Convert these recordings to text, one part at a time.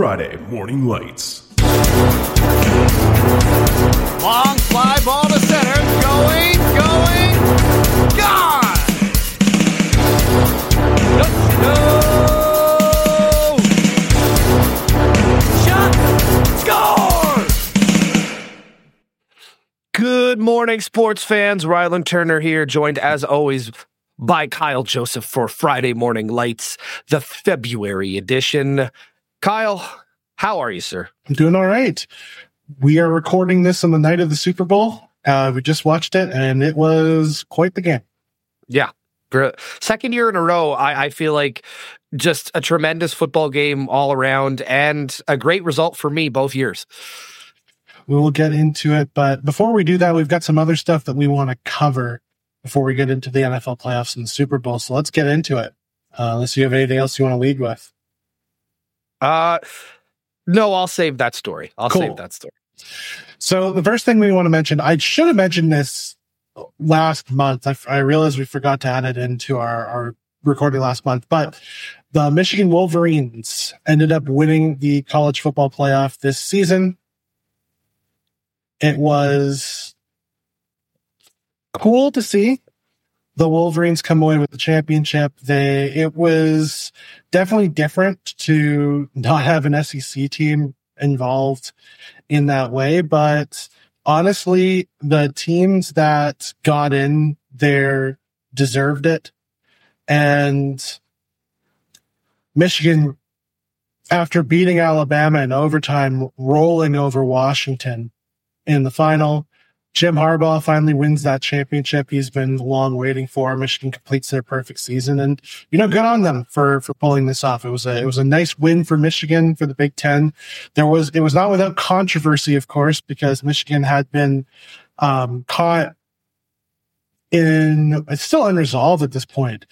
Friday Morning Lights. Long fly ball to center. Going, going, gone! No! Shot! Score! Good morning, sports fans. Rylan Turner here, joined as always by Kyle Joseph for Friday Morning Lights, the February edition. Kyle, how are you, sir? I'm doing all right. We are recording this on the night of the Super Bowl. Uh, we just watched it, and it was quite the game. Yeah. Second year in a row, I, I feel like just a tremendous football game all around and a great result for me both years. We will get into it, but before we do that, we've got some other stuff that we want to cover before we get into the NFL playoffs and the Super Bowl. So let's get into it. Uh, unless you have anything else you want to lead with. Uh, no, I'll save that story. I'll Cool. save that story. So the first thing we want to mention, I should have mentioned this last month. I, I realized we forgot to add it into our, our recording last month, but the Michigan Wolverines ended up winning the college football playoff this season. It was cool to see the Wolverines come away with the championship. They, it was definitely different to not have an SEC team involved in that way. But honestly, the teams that got in there deserved it. And Michigan, after beating Alabama in overtime, rolling over Washington in the final, Jim Harbaugh finally wins that championship. He's been long waiting for. Michigan completes their perfect season, and you know, good on them for for pulling this off. It was a it was a nice win for Michigan for the Big Ten. There was it was not without controversy, of course, because Michigan had been um, caught in it's still unresolved at this point.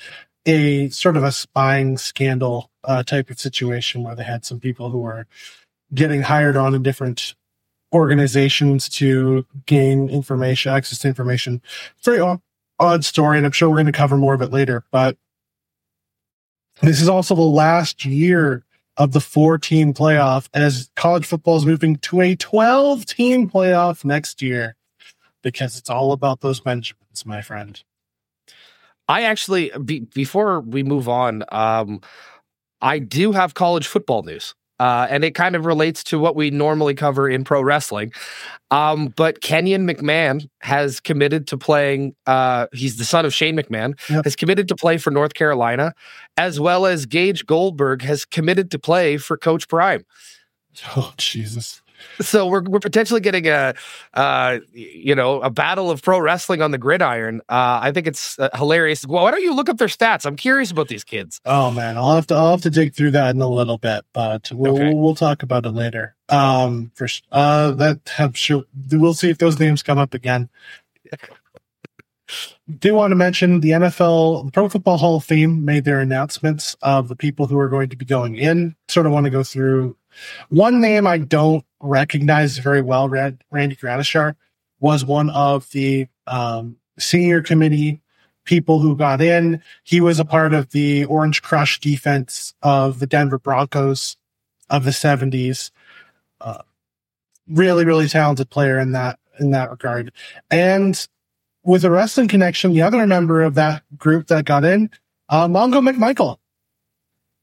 A sort of a spying scandal uh, type of situation where they had some people who were getting hired on in different organizations to gain information, access to information. Very odd, odd story, and I'm sure we're going to cover more of it later. But this is also the last year of the four team playoff as college football is moving to a 12 team playoff next year because it's all about those Benjamins, my friend. I actually, be, before we move on, um, I do have college football news. Uh, and it kind of relates to what we normally cover in pro wrestling. Um, but Kenyon McMahon has committed to playing. Uh, he's the son of Shane McMahon. Yep. Has committed to play for North Carolina, as well as Gage Goldberg has committed to play for Coach Prime. Oh, Jesus. So we're we're potentially getting a uh you know a battle of pro wrestling on the gridiron. Uh I think it's uh, hilarious. Well, why don't you look up their stats? I'm curious about these kids. Oh man, I'll have to I'll have to dig through that in a little bit, but we'll Okay. we'll, we'll talk about it later. Um, for uh, that I'm sure we'll see if those names come up again. Do want to mention the NFL, the Pro Football Hall of Fame made their announcements of the people who are going to be going in. Sort of want to go through one name I don't recognize very well. Rand, Randy Gradishar was one of the um, senior committee people who got in. He was a part of the Orange Crush defense of the Denver Broncos of the 70s. Uh, really, really talented player in that in that regard. And with a wrestling connection, the other member of that group that got in, uh, Mongo McMichael.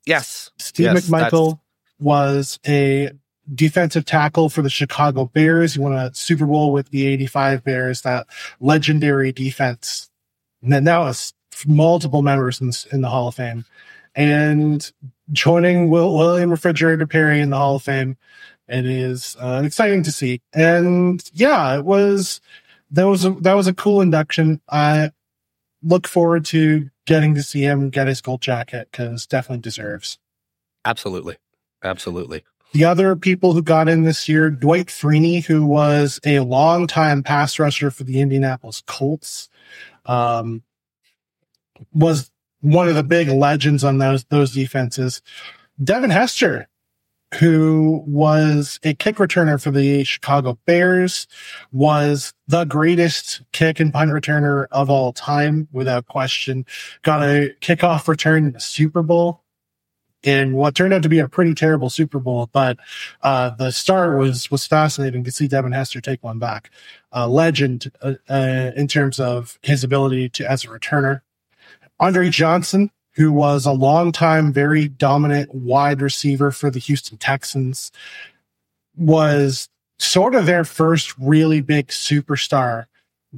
Yes, Steve Yes, McMichael was a defensive tackle for the Chicago Bears. He won a Super Bowl with the 85 Bears, that legendary defense. And then now it's multiple members in, in the Hall of Fame. And joining Will, William Refrigerator Perry in the Hall of Fame, it is uh, exciting to see. And yeah, it was, that was a, that was a cool induction. I look forward to getting to see him get his gold jacket because definitely deserves. absolutely, absolutely. The other people who got in this year, Dwight Freeney, who was a longtime pass rusher for the Indianapolis Colts, um, was one of the big legends on those those defenses. Devin Hester, who was a kick returner for the Chicago Bears, was the greatest kick and punt returner of all time, without question. Got a kickoff return in the Super Bowl in what turned out to be a pretty terrible Super Bowl. But uh, the start was was fascinating to see Devin Hester take one back. A legend uh, uh, in terms of his ability to as a returner. Andre Johnson, who was a long-time, very dominant wide receiver for the Houston Texans, was sort of their first really big superstar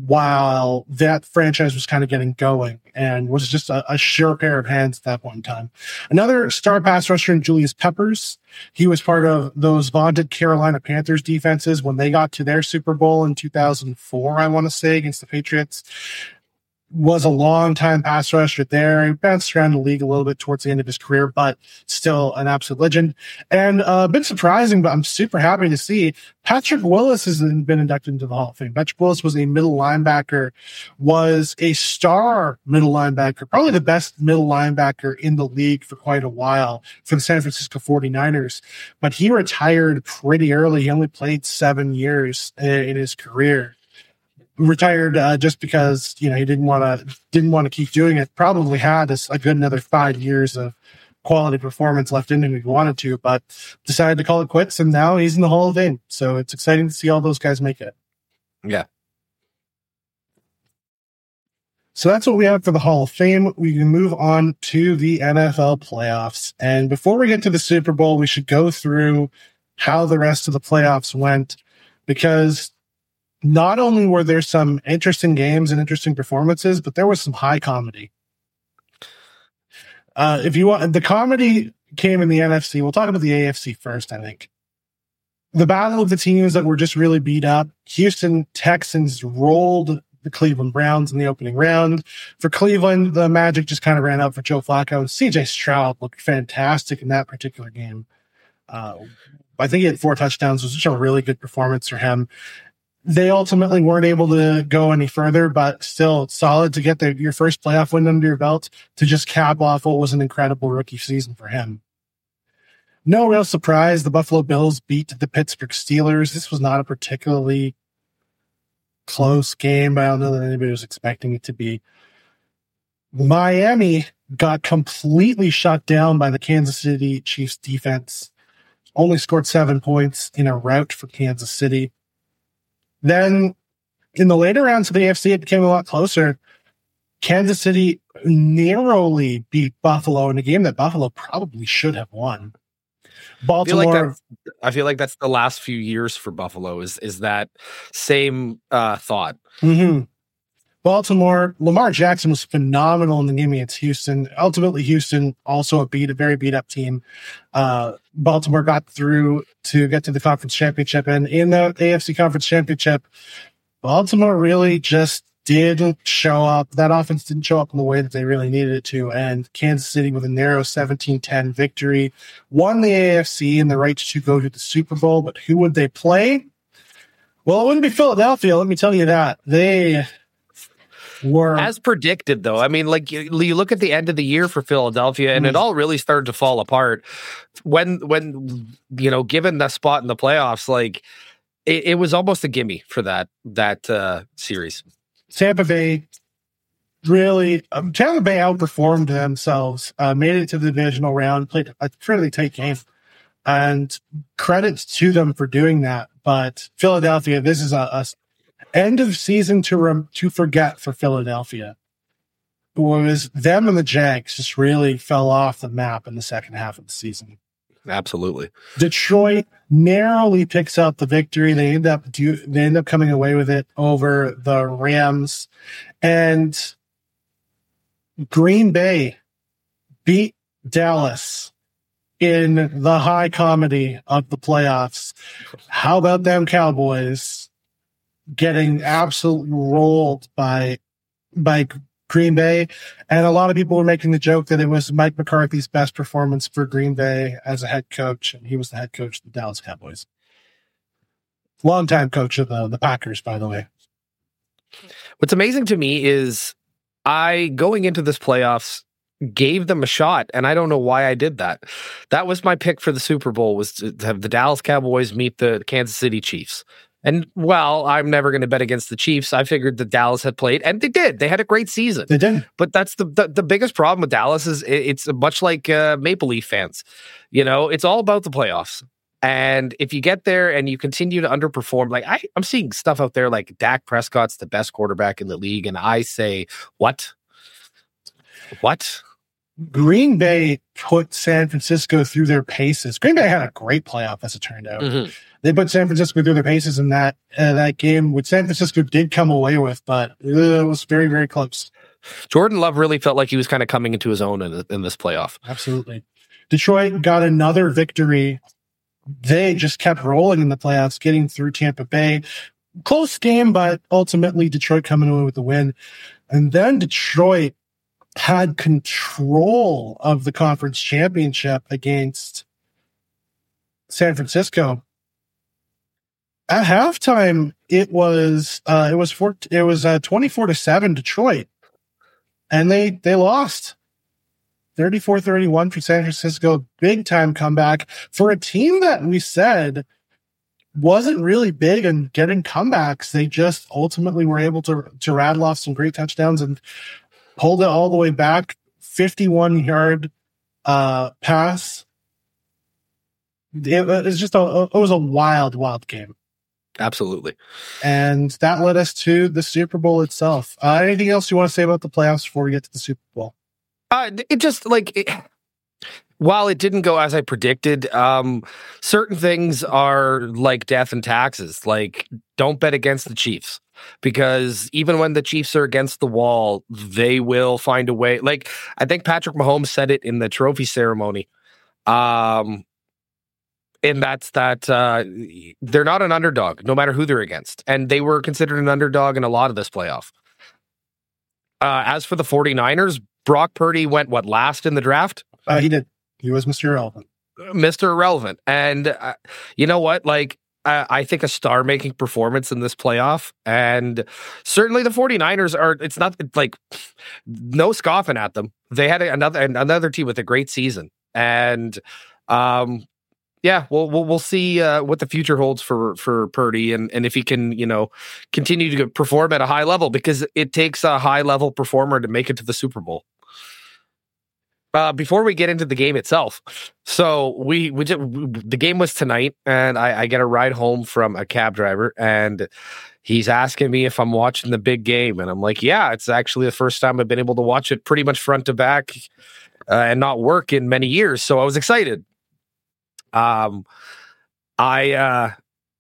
while that franchise was kind of getting going and was just a, a, sure pair of hands at that point in time. Another star pass rusher in Julius Peppers. He was part of those vaunted Carolina Panthers defenses when they got to their Super Bowl in 2004, I want to say, against the Patriots was a long time pass rusher there. He bounced around the league a little bit towards the end of his career, but still an absolute legend. And uh, a bit surprising, but I'm super happy to see Patrick Willis has been inducted into the Hall of Fame. Patrick Willis was a middle linebacker, was a star middle linebacker, probably the best middle linebacker in the league for quite a while for the San Francisco 49ers. But he retired pretty early. He only played seven years in his career retired uh, just because you know he didn't want to didn't want to keep doing it. Probably had a, a, good another five years of quality performance left in him if he wanted to, but decided to call it quits, and now he's in the Hall of Fame. So it's exciting to see all those guys make it. Yeah. So that's what we have for the Hall of Fame. We can move on to the NFL playoffs. And before we get to the Super Bowl, we should go through how the rest of the playoffs went because not only were there some interesting games and interesting performances, but there was some high comedy. Uh, if you want, the comedy came in the NFC. We'll talk about the AFC first, I think. The battle of the teams that were just really beat up. Houston Texans rolled the Cleveland Browns in the opening round. For Cleveland, the magic just kind of ran out for Joe Flacco. CJ Stroud looked fantastic in that particular game. Uh, I think he had four touchdowns. It was just a really good performance for him they ultimately weren't able to go any further, but still solid to get the, your first playoff win under your belt to just cap off what was an incredible rookie season for him. No real surprise. The Buffalo Bills beat the Pittsburgh Steelers. This was not a particularly close game, but I don't know that anybody was expecting it to be. Miami got completely shut down by the Kansas City Chiefs defense. Only scored seven points in a rout for Kansas City. Then in the later rounds of the AFC, it became a lot closer. Kansas City narrowly beat Buffalo in a game that Buffalo probably should have won. Baltimore. I feel like, I feel like that's the last few years for Buffalo. Is is that same uh, thought? Mm-hmm. Baltimore, Lamar Jackson was phenomenal in the game against Houston. Ultimately, Houston also a beat, a very beat up team. Uh, Baltimore got through to get to the conference championship. And in the AFC conference championship, Baltimore really just didn't show up. That offense didn't show up in the way that they really needed it to. And Kansas City, with a narrow 17 10 victory, won the AFC and the right to go to the Super Bowl. But who would they play? Well, it wouldn't be Philadelphia. Let me tell you that. They were as predicted though i mean like you, you, look at the end of the year for philadelphia and mm. it all really started to fall apart when when you know given the spot in the playoffs like it, it was almost a gimme for that that uh series tampa bay really um, tampa bay outperformed themselves uh made it to the divisional round played a fairly tight game and credits to them for doing that but philadelphia this is a, a end of season to rem- to forget for Philadelphia was them and the Jags just really fell off the map in the second half of the season. Absolutely. Detroit narrowly picks out the victory. They end up do they end up coming away with it over the Rams and Green Bay beat Dallas in the high comedy of the playoffs. How about them Cowboys? Getting absolutely rolled by by Green Bay, and a lot of people were making the joke that it was Mike McCarthy's best performance for Green Bay as a head coach, and he was the head coach of the Dallas Cowboys. Longtime coach of the, the Packers, by the way. What's amazing to me is I going into this playoffs gave them a shot and I don't know why I did that. That was my pick for the Super Bowl was to have the Dallas Cowboys meet the Kansas City Chiefs And well, I'm never going to bet against the Chiefs. I figured that Dallas had played, and they did. They had a great season. They did. But that's the the, the biggest problem with Dallas is it, it's much like uh, Maple Leaf fans. You know, it's all about the playoffs. And if you get there and you continue to underperform, like I, I'm seeing stuff out there like Dak Prescott's the best quarterback in the league, and I say, what? What? Green Bay put San Francisco through their paces. Green Bay had a great playoff, as it turned out. Mhm. They put San Francisco through their paces in that uh, that game, which San Francisco did come away with, but uh, it was very, very close. Jordan Love really felt like he was kind of coming into his own in, in this playoff. Absolutely. Detroit got another victory. They just kept rolling in the playoffs, getting through Tampa Bay. Close game, but ultimately Detroit coming away with the win. And then Detroit had control of the conference championship against San Francisco. At halftime, it was uh, it was four, it was uh, twenty four to seven Detroit, and they they lost. 34-31 for San Francisco. Big time comeback for a team that we said wasn't really big in getting comebacks. They just ultimately were able to, to rattle off some great touchdowns and pulled it all the way back. 51 yard, uh, pass. It was just a, it was a wild, wild game. Absolutely. And that led us to the Super Bowl itself. Uh, anything else you want to say about the playoffs before we get to the Super Bowl? Uh, it just like it, while it didn't go as I predicted, um, certain things are like death and taxes. Like, don't bet against the Chiefs because even when the Chiefs are against the wall, they will find a way. Like, I think Patrick Mahomes said it in the trophy ceremony. Um, and that's that uh, they're not an underdog, no matter who they're against. And they were considered an underdog in a lot of this playoff. Uh, as for the 49ers, Brock Purdy went what last in the draft? Uh, he did. He was Mr. Irrelevant. Mr. Irrelevant. And uh, you know what? Like, I think a star making performance in this playoff. And certainly the 49ers are, it's not it's like no scoffing at them. They had another another team with a great season. And um, yeah, we'll we'll, we'll see uh, what the future holds for for Purdy and and if he can you know continue to perform at a high level because it takes a high level performer to make it to the Super Bowl. Uh, before we get into the game itself, so we we just, the game was tonight, and I, I get a ride home from a cab driver, and he's asking me if I'm watching the big game, and I'm like, yeah, it's actually the first time I've been able to watch it pretty much front to back uh, and not work in many years, so I was excited. Um, I uh,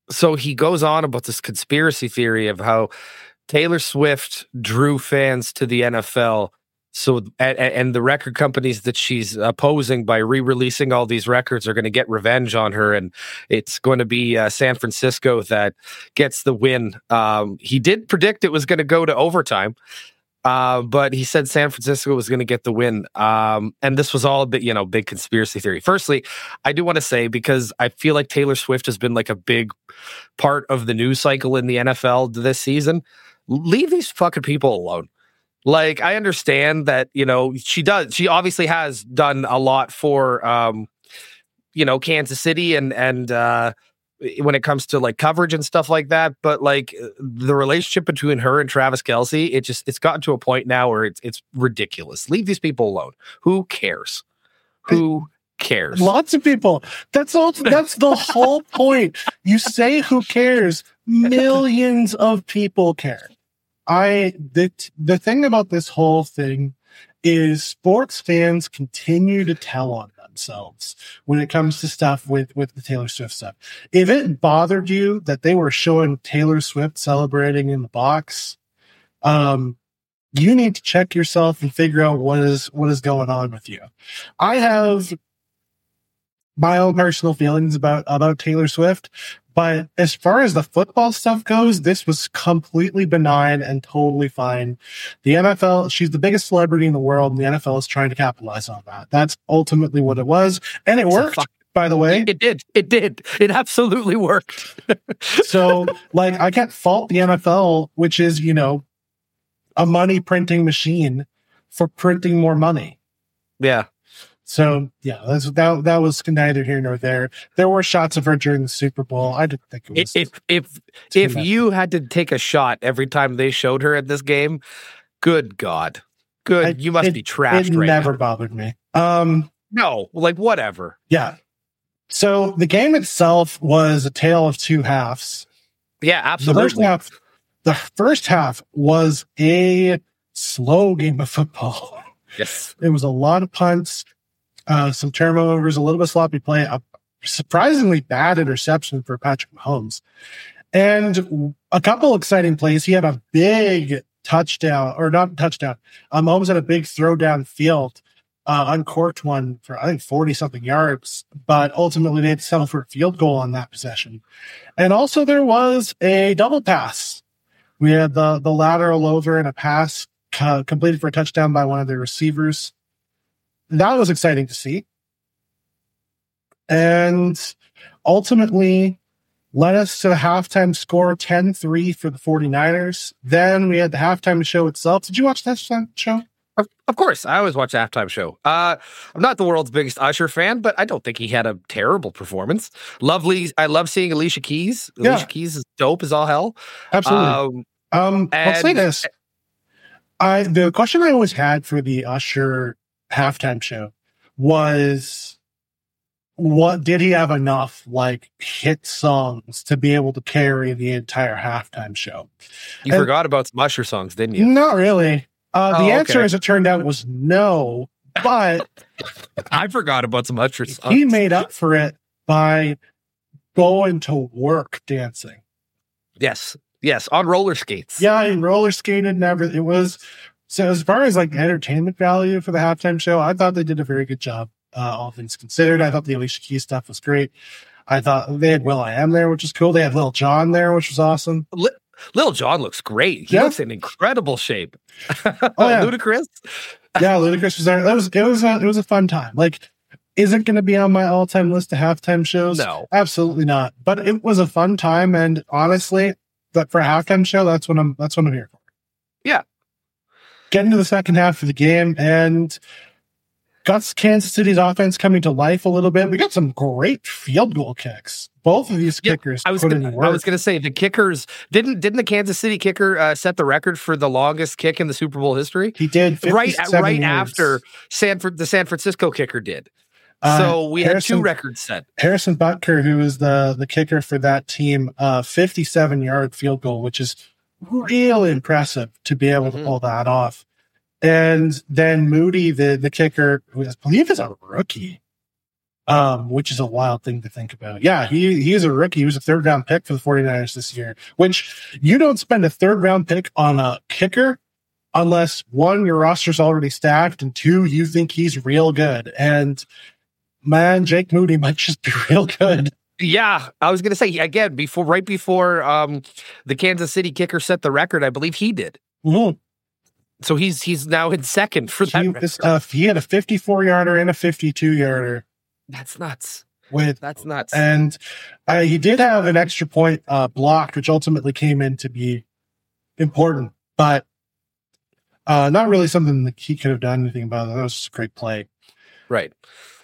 so he goes on about this conspiracy theory of how Taylor Swift drew fans to the NFL. So and, and the record companies that she's opposing by re-releasing all these records are going to get revenge on her, and it's going to be uh, San Francisco that gets the win. Um, he did predict it was going to go to overtime, uh, but he said San Francisco was going to get the win. Um, and this was all a bit, you know, big conspiracy theory. Firstly, I do want to say because I feel like Taylor Swift has been like a big part of the news cycle in the NFL this season. Leave these fucking people alone. Like, I understand that, you know, she does, she obviously has done a lot for, um, you know, Kansas City and, and, uh, when it comes to like coverage and stuff like that. But like the relationship between her and Travis Kelce, it just it's gotten to a point now where it's it's ridiculous. Leave these people alone. Who cares? Who cares? Lots of people. That's all. That's the whole point. You say who cares? Millions of people care. I the the thing about this whole thing is sports fans continue to tell on themselves when it comes to stuff with with the Taylor Swift stuff. If it bothered you that they were showing Taylor Swift celebrating in the box, um, you need to check yourself and figure out what is what is going on with you. I have my own personal feelings about about Taylor Swift, but as far as the football stuff goes, this was completely benign and totally fine. The NFL, she's the biggest celebrity in the world, and the NFL is trying to capitalize on that. That's ultimately what it was, and it worked. By the way, It did. It did. It absolutely worked. so like I can't fault the NFL, which is you know a money printing machine for printing more money. yeah. So yeah, that's, that that was neither here nor there. There were shots of her during the Super Bowl. I didn't think it was. If if if much. you had to take a shot every time they showed her at this game, good God, good, I- you must it- be trashed it right never now. bothered me. Um, No, like whatever. yeah. So the game itself was a tale of two halves. Yeah, The first absolutely. half, the first half was a slow game of football. Yes. It was a lot of punts, uh, some turnovers, a little bit sloppy play, a surprisingly bad interception for Patrick Mahomes, and a couple exciting plays. He had a big touchdown, or not touchdown. Um, Mahomes had a big throw down field, uh, uncorked one for I think forty something yards, but ultimately they had to settle for a field goal on that possession. And also there was a double pass. We had the the lateral over and a pass uh, completed for a touchdown by one of their receivers. That was exciting to see. And ultimately led us to the halftime score 10 3 for the 49ers. Then we had the halftime show itself. Did you watch that halftime show? Of, of course, I always watch the halftime show. Uh, I'm not the world's biggest Usher fan, but I don't think he had a terrible performance. Lovely. I love seeing Alicia Keys. Yeah. Alicia Keys is dope as all hell. Absolutely. Um, Um, I'll say this. I the question I always had for the Usher halftime show was what did he have enough like hit songs to be able to carry the entire halftime show? you And- forgot about some Usher songs, didn't you? Not really. Uh, Oh, the answer, okay. as it turned out, was no. But I forgot about some Usher songs. he made up for it by going to work dancing. yes, yes, on roller skates. Yeah, he roller skated and everything. It was so as far as like entertainment value for the halftime show, I thought they did a very good job. Uh, all things considered, I thought the Alicia Keys stuff was great. I thought they had Will I Am there, which was cool. They had Lil Jon there, which was awesome. Lil Jon looks great. He Yeah. looks in incredible shape. Oh, yeah. Ludacris. Yeah, Ludacris was there. That was it was a, it was a fun time. Like, is it going to be on my all time list of halftime shows? No. absolutely not. But it was a fun time, and honestly, that for a halftime show, that's what I'm that's what I'm here for. Yeah. into the second half of the game and got Kansas City's offense coming to life a little bit. We got some great field goal kicks. Both of these Yeah, kickers I was gonna. I was going to say the kickers didn't didn't the Kansas City kicker uh, set the record for the longest kick in the Super Bowl history? he did Right, right years. after San Fran- the San Francisco kicker did. Uh, so we had two records set. Harrison Butker, who was the the kicker for that team, uh, 57 yard field goal, which is real impressive to be able to Mhm. pull that off. And then Moody, the the kicker, who I believe is a rookie, um, which is a wild thing to think about. Yeah, he he is a rookie. He was a third round pick for the 49ers this year, which you don't spend a third round pick on a kicker unless one, your roster's already stacked, and two, you think he's real good. And man, Jake Moody might just be real good. Yeah, I was going to say again before right before um, the Kansas City kicker set the record. I believe he did. Mhm. So he's he's now in second for that. He, uh, he had a 54 yarder and a 52 yarder That's nuts. with, That's nuts. and uh, he did have an extra point uh, blocked, which ultimately came in to be important, but uh, not really something that he could have done anything about. That was just a great play. right.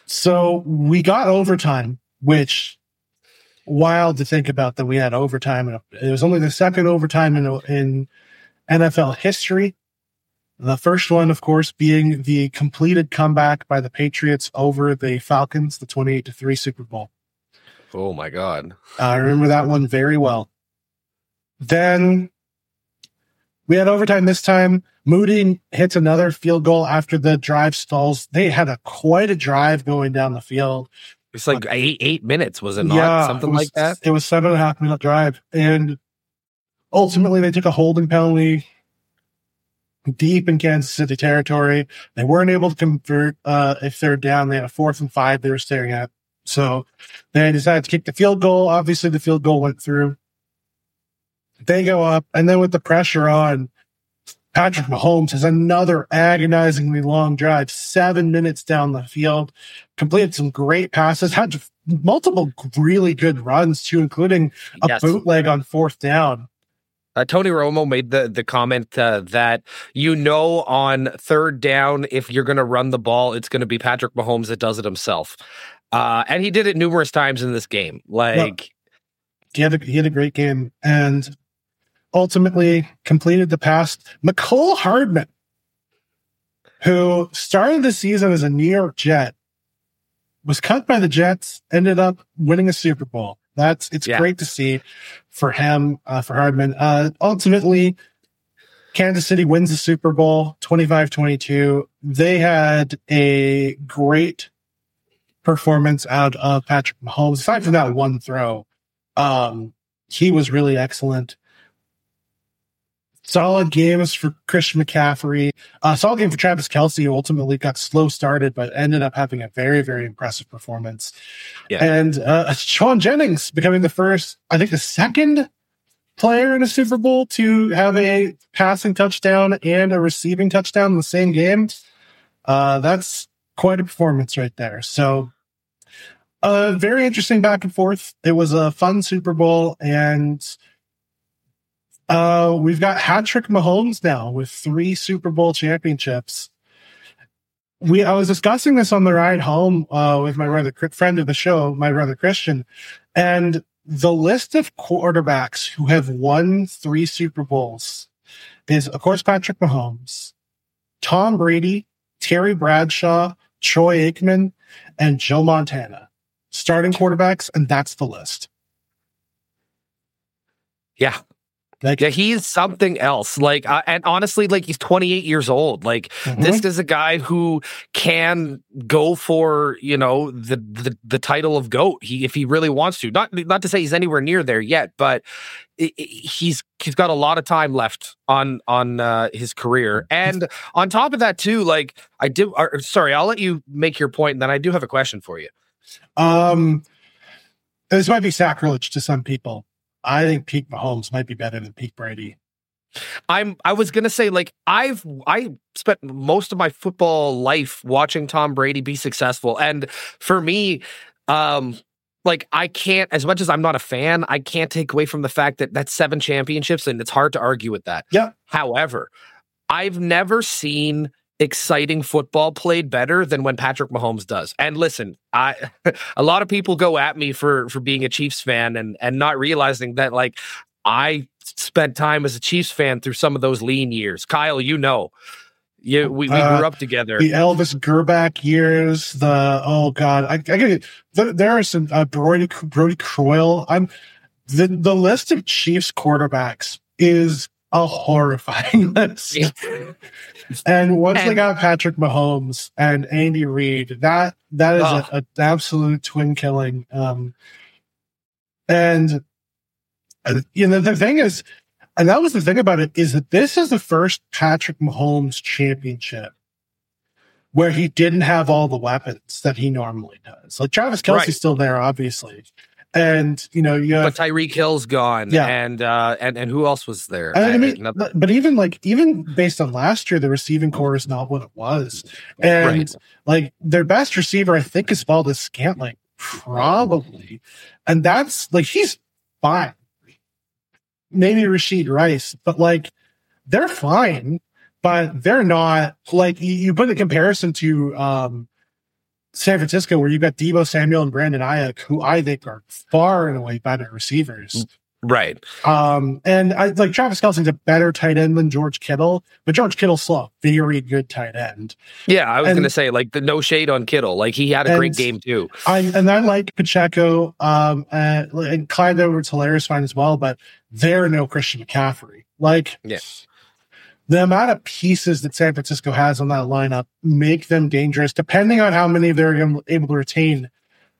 So we got overtime, which wild to think about that we had overtime. It was only the second overtime in, in NFL history. The first one, of course, being the completed comeback by the Patriots over the Falcons, the 28 to 3 Super Bowl. Oh my God. I remember that one very well. Then we had overtime this time. Moody hits another field goal after the drive stalls. They had a quite a drive going down the field. It's like eight eight minutes, was it not? Something it was- like that. It was seven and a half minute drive, and ultimately they took a holding penalty deep in Kansas City territory. They weren't able to convert uh, if they're down. They had a fourth and five they were staring at, so they decided to kick the field goal. Obviously, the field goal went through. They go up, and then with the pressure on, Patrick Mahomes has another agonizingly long drive, seven minutes down the field, completed some great passes, had multiple really good runs too, including a Yes. bootleg on fourth down. Uh, Tony Romo made the the comment uh, that you know on third down if you're going to run the ball, it's going to be Patrick Mahomes that does it himself, uh, and he did it numerous times in this game. Like he had a, he had a great game and ultimately completed the pass. Mecole Hardman, who started the season as a New York Jet, was cut by the Jets, ended up winning a Super Bowl. That's it's Yeah. great to see for him, uh, for Hardman. Uh, ultimately, Kansas City wins the Super Bowl 25 22. They had a great performance out of Patrick Mahomes, aside from that one throw. Um, he was really excellent. Solid games for Christian McCaffrey. Uh, solid game for Travis Kelce, who ultimately got slow started, but ended up having a very, very impressive performance. Yeah. And uh, Jauan Jennings becoming the first, I think the second player in a Super Bowl to have a passing touchdown and a receiving touchdown in the same game. Uh, that's quite a performance right there. So, uh, very interesting back and forth. It was a fun Super Bowl, and uh, we've got Patrick Mahomes now with three Super Bowl championships. We I was discussing this on the ride home uh, with my brother, friend of the show, my brother Christian, and the list of quarterbacks who have won three Super Bowls is, of course, Patrick Mahomes, Tom Brady, Terry Bradshaw, Troy Aikman, and Joe Montana. Starting quarterbacks, and that's the list. Yeah. Like, Yeah, he's something else. Like, uh, and honestly, like he's 28 years old. Like, mhm. this is a guy who can go for you know the the, the title of goat. He if he really wants to. Not not to say he's anywhere near there yet, but i i- he's he's got a lot of time left on on uh, his career. And on top of that, too, like I do. Or, sorry, I'll let you make your point, and then I do have a question for you. Um, this might be sacrilege to some people. I think Pete Mahomes might be better than Pete Brady. I'm I was gonna say like I've I spent most of my football life watching Tom Brady be successful. And for me, um like I can't as much as I'm not a fan, I can't take away from the fact that that's seven championships and it's hard to argue with that. Yeah. However, I've never seen exciting football played better than when Patrick Mahomes does. And listen, I a lot of people go at me for for being a Chiefs fan and and not realizing that like I spent time as a Chiefs fan through some of those lean years. Kyle, you know. You, we, we Uh, grew up together. The Elvis Grbac years, the oh god, I, I get there, there are some uh, Brodie Brodie Croyle. I'm the the list of Chiefs quarterbacks is a horrifying list. And once they got Patrick Mahomes and Andy Reid, that that is Ugh. a, an absolute twin killing. Um, and uh, you know the thing is, and that was the thing about it is that this is the first Patrick Mahomes championship where he didn't have all the weapons that he normally does. Like Travis Kelce's Right. still there, obviously, and you know you have but Tyreek Hill's gone. Yeah. And uh and, and who else was there? I I- mean, but, even like even based on last year, the receiving core is not what it was, and Right. like their best receiver, I think, is Valdes Scantling, probably, and that's like he's fine. Maybe Rasheed Rice, but like they're fine, but they're not like you, you put the comparison to um San Francisco, where you've got Deebo Samuel and Brandon Aiyuk, who I think are far and away better receivers. right. Um, and I like Travis Kelce's a better tight end than George Kittle, but George Kittle's still a very good tight end. Yeah, I was And- gonna say like the no shade on Kittle. Like he had a great game too. I and I like Pacheco, um, and, and Clyde Edwards Helaire fine as well, but they're no Christian McCaffrey. Like Yeah. The amount of pieces that San Francisco has on that lineup make them dangerous, depending on how many they're able to retain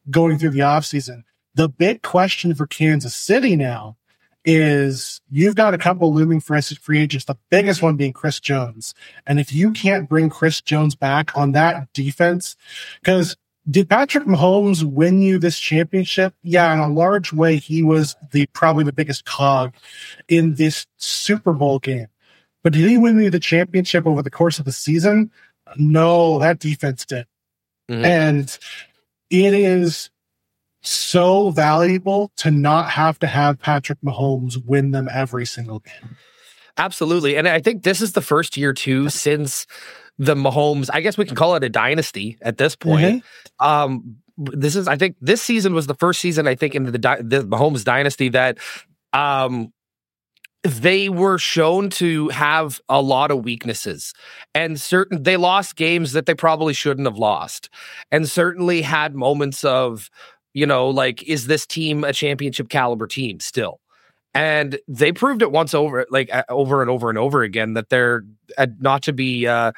going through the offseason. The big question for Kansas City now is you've got a couple looming free agents, the biggest one being Chris Jones. And if you can't bring Chris Jones back on that defense, because did Patrick Mahomes win you this championship? Yeah, in a large way, he was the probably the biggest cog in this Super Bowl game. But did he win you the championship over the course of the season? No, that defense did. Mhm. And it is so valuable to not have to have Patrick Mahomes win them every single game. Absolutely. And I think this is the first year too since the Mahomes, I guess we can call it a dynasty at this point. Mm-hmm. Um, this is, I think, this season was the first season I think in the, the Mahomes dynasty that um, they were shown to have a lot of weaknesses and certain they lost games that they probably shouldn't have lost and certainly had moments of you know like is this team a championship caliber team still and they proved it once over like over and over and over again that they're uh, not to be uh,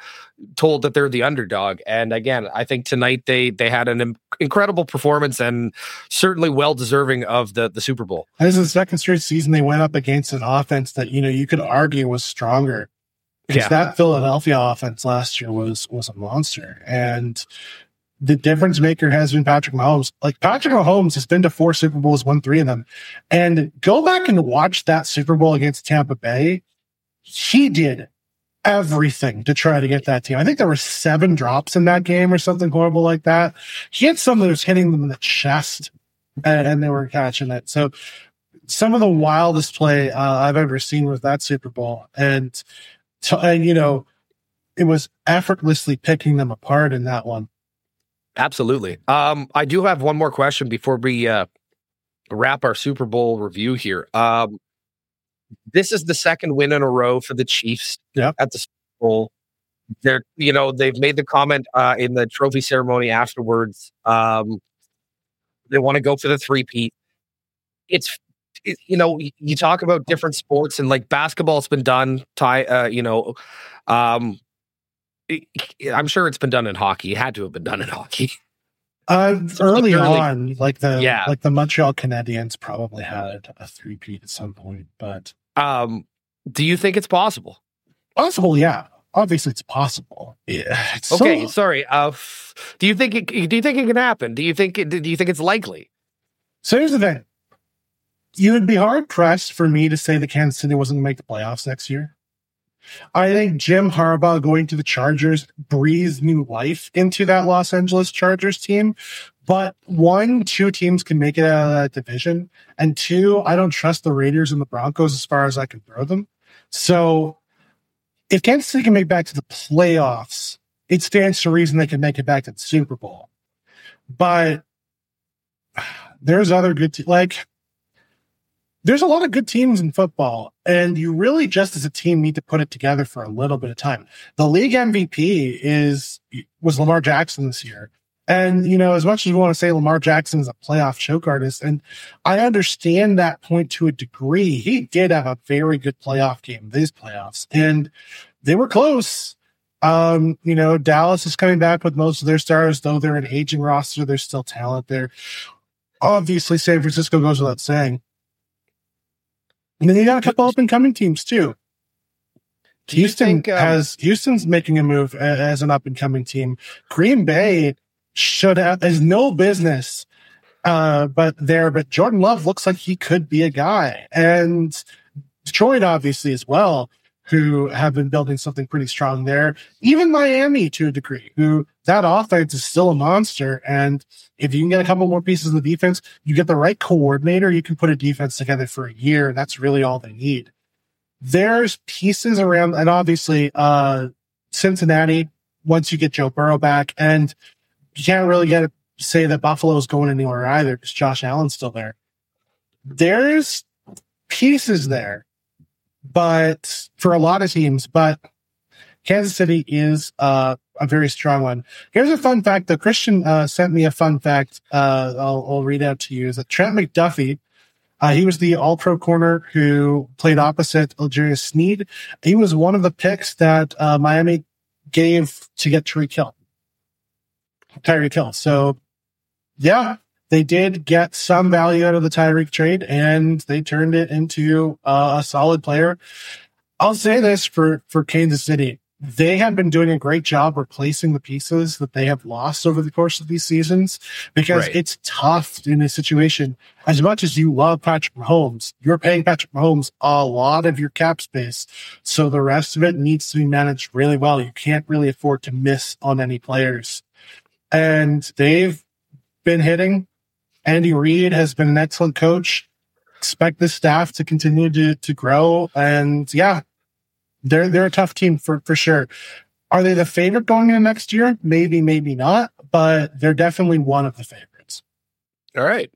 told that they're the underdog. And again i think tonight they they had an Im- incredible performance and certainly well deserving of the the super bowl. This is the second straight season they went up against an offense that you know you could argue was stronger. Because yeah. that philadelphia offense last year was was a monster. And the difference maker has been Patrick Mahomes. Like Patrick Mahomes has been to four Super Bowls, won three of them. And go back and watch that Super Bowl against Tampa Bay. He did everything to try to get that team. I think there were seven drops in that game or something horrible like that. He had some that was hitting them in the chest and, and they were catching it. So some of the wildest play uh, I've ever seen was that Super Bowl. And, and, you know, it was effortlessly picking them apart in that one. Absolutely. Um, I do have one more question before we uh, wrap our Super Bowl review here. Um, this is the second win in a row for the Chiefs yep. at the Super Bowl. They're, you know, they've made the comment uh, in the trophy ceremony afterwards. Um, they want to go for the three-peat. It's, it, you know, you talk about different sports and like basketball's been done. Tie, uh, you know, um, I'm sure it's been done in hockey. It had to have been done in hockey. Uh, early, early, on, like the yeah. like the Montreal Canadiens probably had a three peat at some point, but um, do you think it's possible? Possible, yeah. Obviously, it's possible. Yeah. It's okay. So... sorry. Uh, do you think it? Do you think it can happen? Do you think? It, do you think it's likely? So here's the thing. You would be hard pressed for me to say that Kansas City wasn't going to make the playoffs next year. I think Jim Harbaugh going to the Chargers breathes new life into that Los Angeles Chargers team. But one, two teams can make it out of that division. And two, I don't trust the Raiders and the Broncos as far as I can throw them. So if Kansas City can make back to the playoffs, it stands to reason they can make it back to the Super Bowl. But there's other good, te- like there's a lot of good teams in football, and you really just as a team need to put it together for a little bit of time. The league MVP is was Lamar Jackson this year. And, you know, as much as we want to say Lamar Jackson is a playoff choke artist, and I understand that point to a degree, he did have a very good playoff game these playoffs, and they were close. Um, you know, Dallas is coming back with most of their stars, though they're an aging roster, there's still talent there. Obviously, San Francisco goes without saying. And then you got a couple up and coming teams too. Houston think, um, has Houston's making a move as an up and coming team. Green Bay should have is no business uh but there but Jordan Love looks like he could be a guy. And Detroit obviously as well who have been building something pretty strong there. Even Miami to a degree, who that offense is still a monster. And if you can get a couple more pieces of the defense, you get the right coordinator, you can put a defense together for a year. That's really all they need. There's pieces around, and obviously, uh, Cincinnati, once you get Joe Burrow back, and you can't really get say that Buffalo is going anywhere either because Josh Allen's still there. There's pieces there but for a lot of teams, but Kansas City is uh, a very strong one. Here's a fun fact. The Christian uh, sent me a fun fact. Uh, I'll, I'll, read out to you. Is that Trent McDuffie? Uh, he was the All-Pro corner who played opposite L'Jarius Sneed. He was one of the picks that uh, Miami gave to get Tyreek Hill. Tyreek Hill. So, yeah, they did get some value out of the Tyreek trade and they turned it into uh, a solid player. I'll say this for, for Kansas City. They have been doing a great job replacing the pieces that they have lost over the course of these seasons because right. it's tough in a situation. As much as you love Patrick Mahomes, you're paying Patrick Mahomes a lot of your cap space. So the rest of it needs to be managed really well. You can't really afford to miss on any players. And they've been hitting Andy Reid has been an excellent coach. Expect the staff to continue to to grow, and yeah, they're they're a tough team for for sure. Are they the favorite going into next year? Maybe, maybe not, but they're definitely one of the favorites. All right.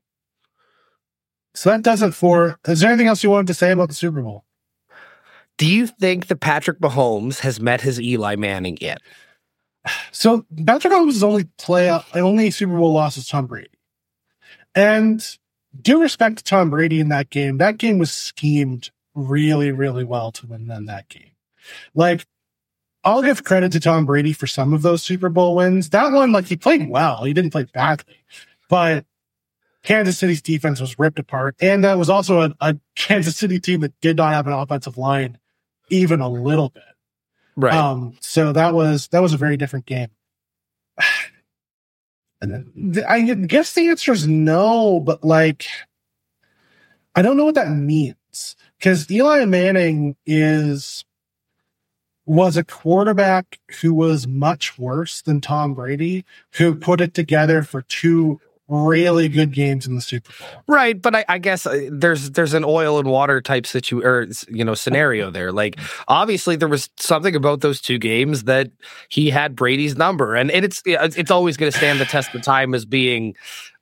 So that does it for. Is there anything else you wanted to say about the Super Bowl? Do you think that Patrick Mahomes has met his Eli Manning yet? So Patrick Mahomes' only play, only Super Bowl loss is Tom Brady, and due respect to Tom Brady in that game, that game was schemed really, really well to win them that game. Like, I'll give credit to Tom Brady for some of those Super Bowl wins. That one, like, he played well. He didn't play badly, but Kansas City's defense was ripped apart. And that was also a, a Kansas City team that did not have an offensive line even a little bit. Right. Um, so that was, that was a very different game. I guess the answer is no, but like, I don't know what that means because Eli Manning is was a quarterback who was much worse than Tom Brady, who put it together for two really good games in the Super Bowl. Right, but I, I guess uh, there's there's an oil and water type situ or you know scenario there. Like obviously there was something about those two games that he had Brady's number, and, and it's it's always going to stand the test of time as being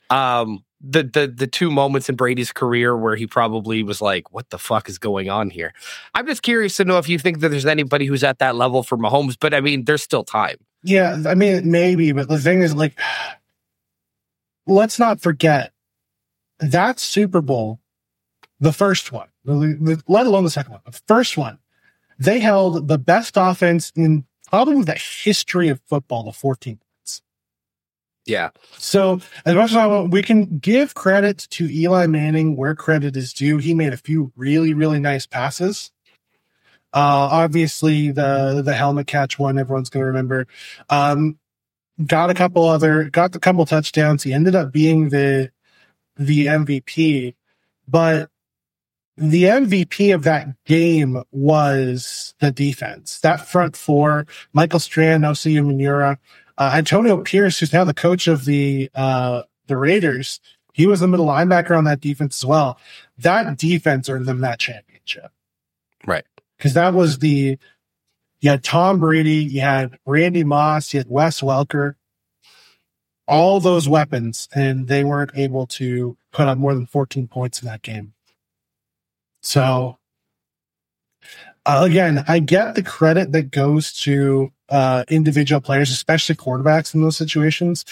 um the the the two moments in Brady's career where he probably was like, "What the fuck is going on here?" I'm just curious to know if you think that there's anybody who's at that level for Mahomes, but I mean, there's still time. Yeah, I mean maybe, but the thing is, like, let's not forget that Super Bowl, the first one, let alone the second one, the first one, they held the best offense in probably the history of football the 14 points. Yeah. So as much as I want, we can give credit to Eli Manning where credit is due. He made a few really, really nice passes. Uh, obviously the, the helmet catch one, everyone's going to remember. Um, got a couple other, got a couple touchdowns. He ended up being the, the MVP, but the MVP of that game was the defense. That front four, Michael Strahan, Osi Umenyiora, uh, Antonio Pierce, who's now the coach of the, uh, the Raiders. He was the middle linebacker on that defense as well. That defense earned them that championship. Right. Cause that was the, you had Tom Brady, you had Randy Moss, you had Wes Welker, all those weapons, and they weren't able to put up more than 14 points in that game. So, again, I get the credit that goes to uh, individual players, especially quarterbacks in those situations,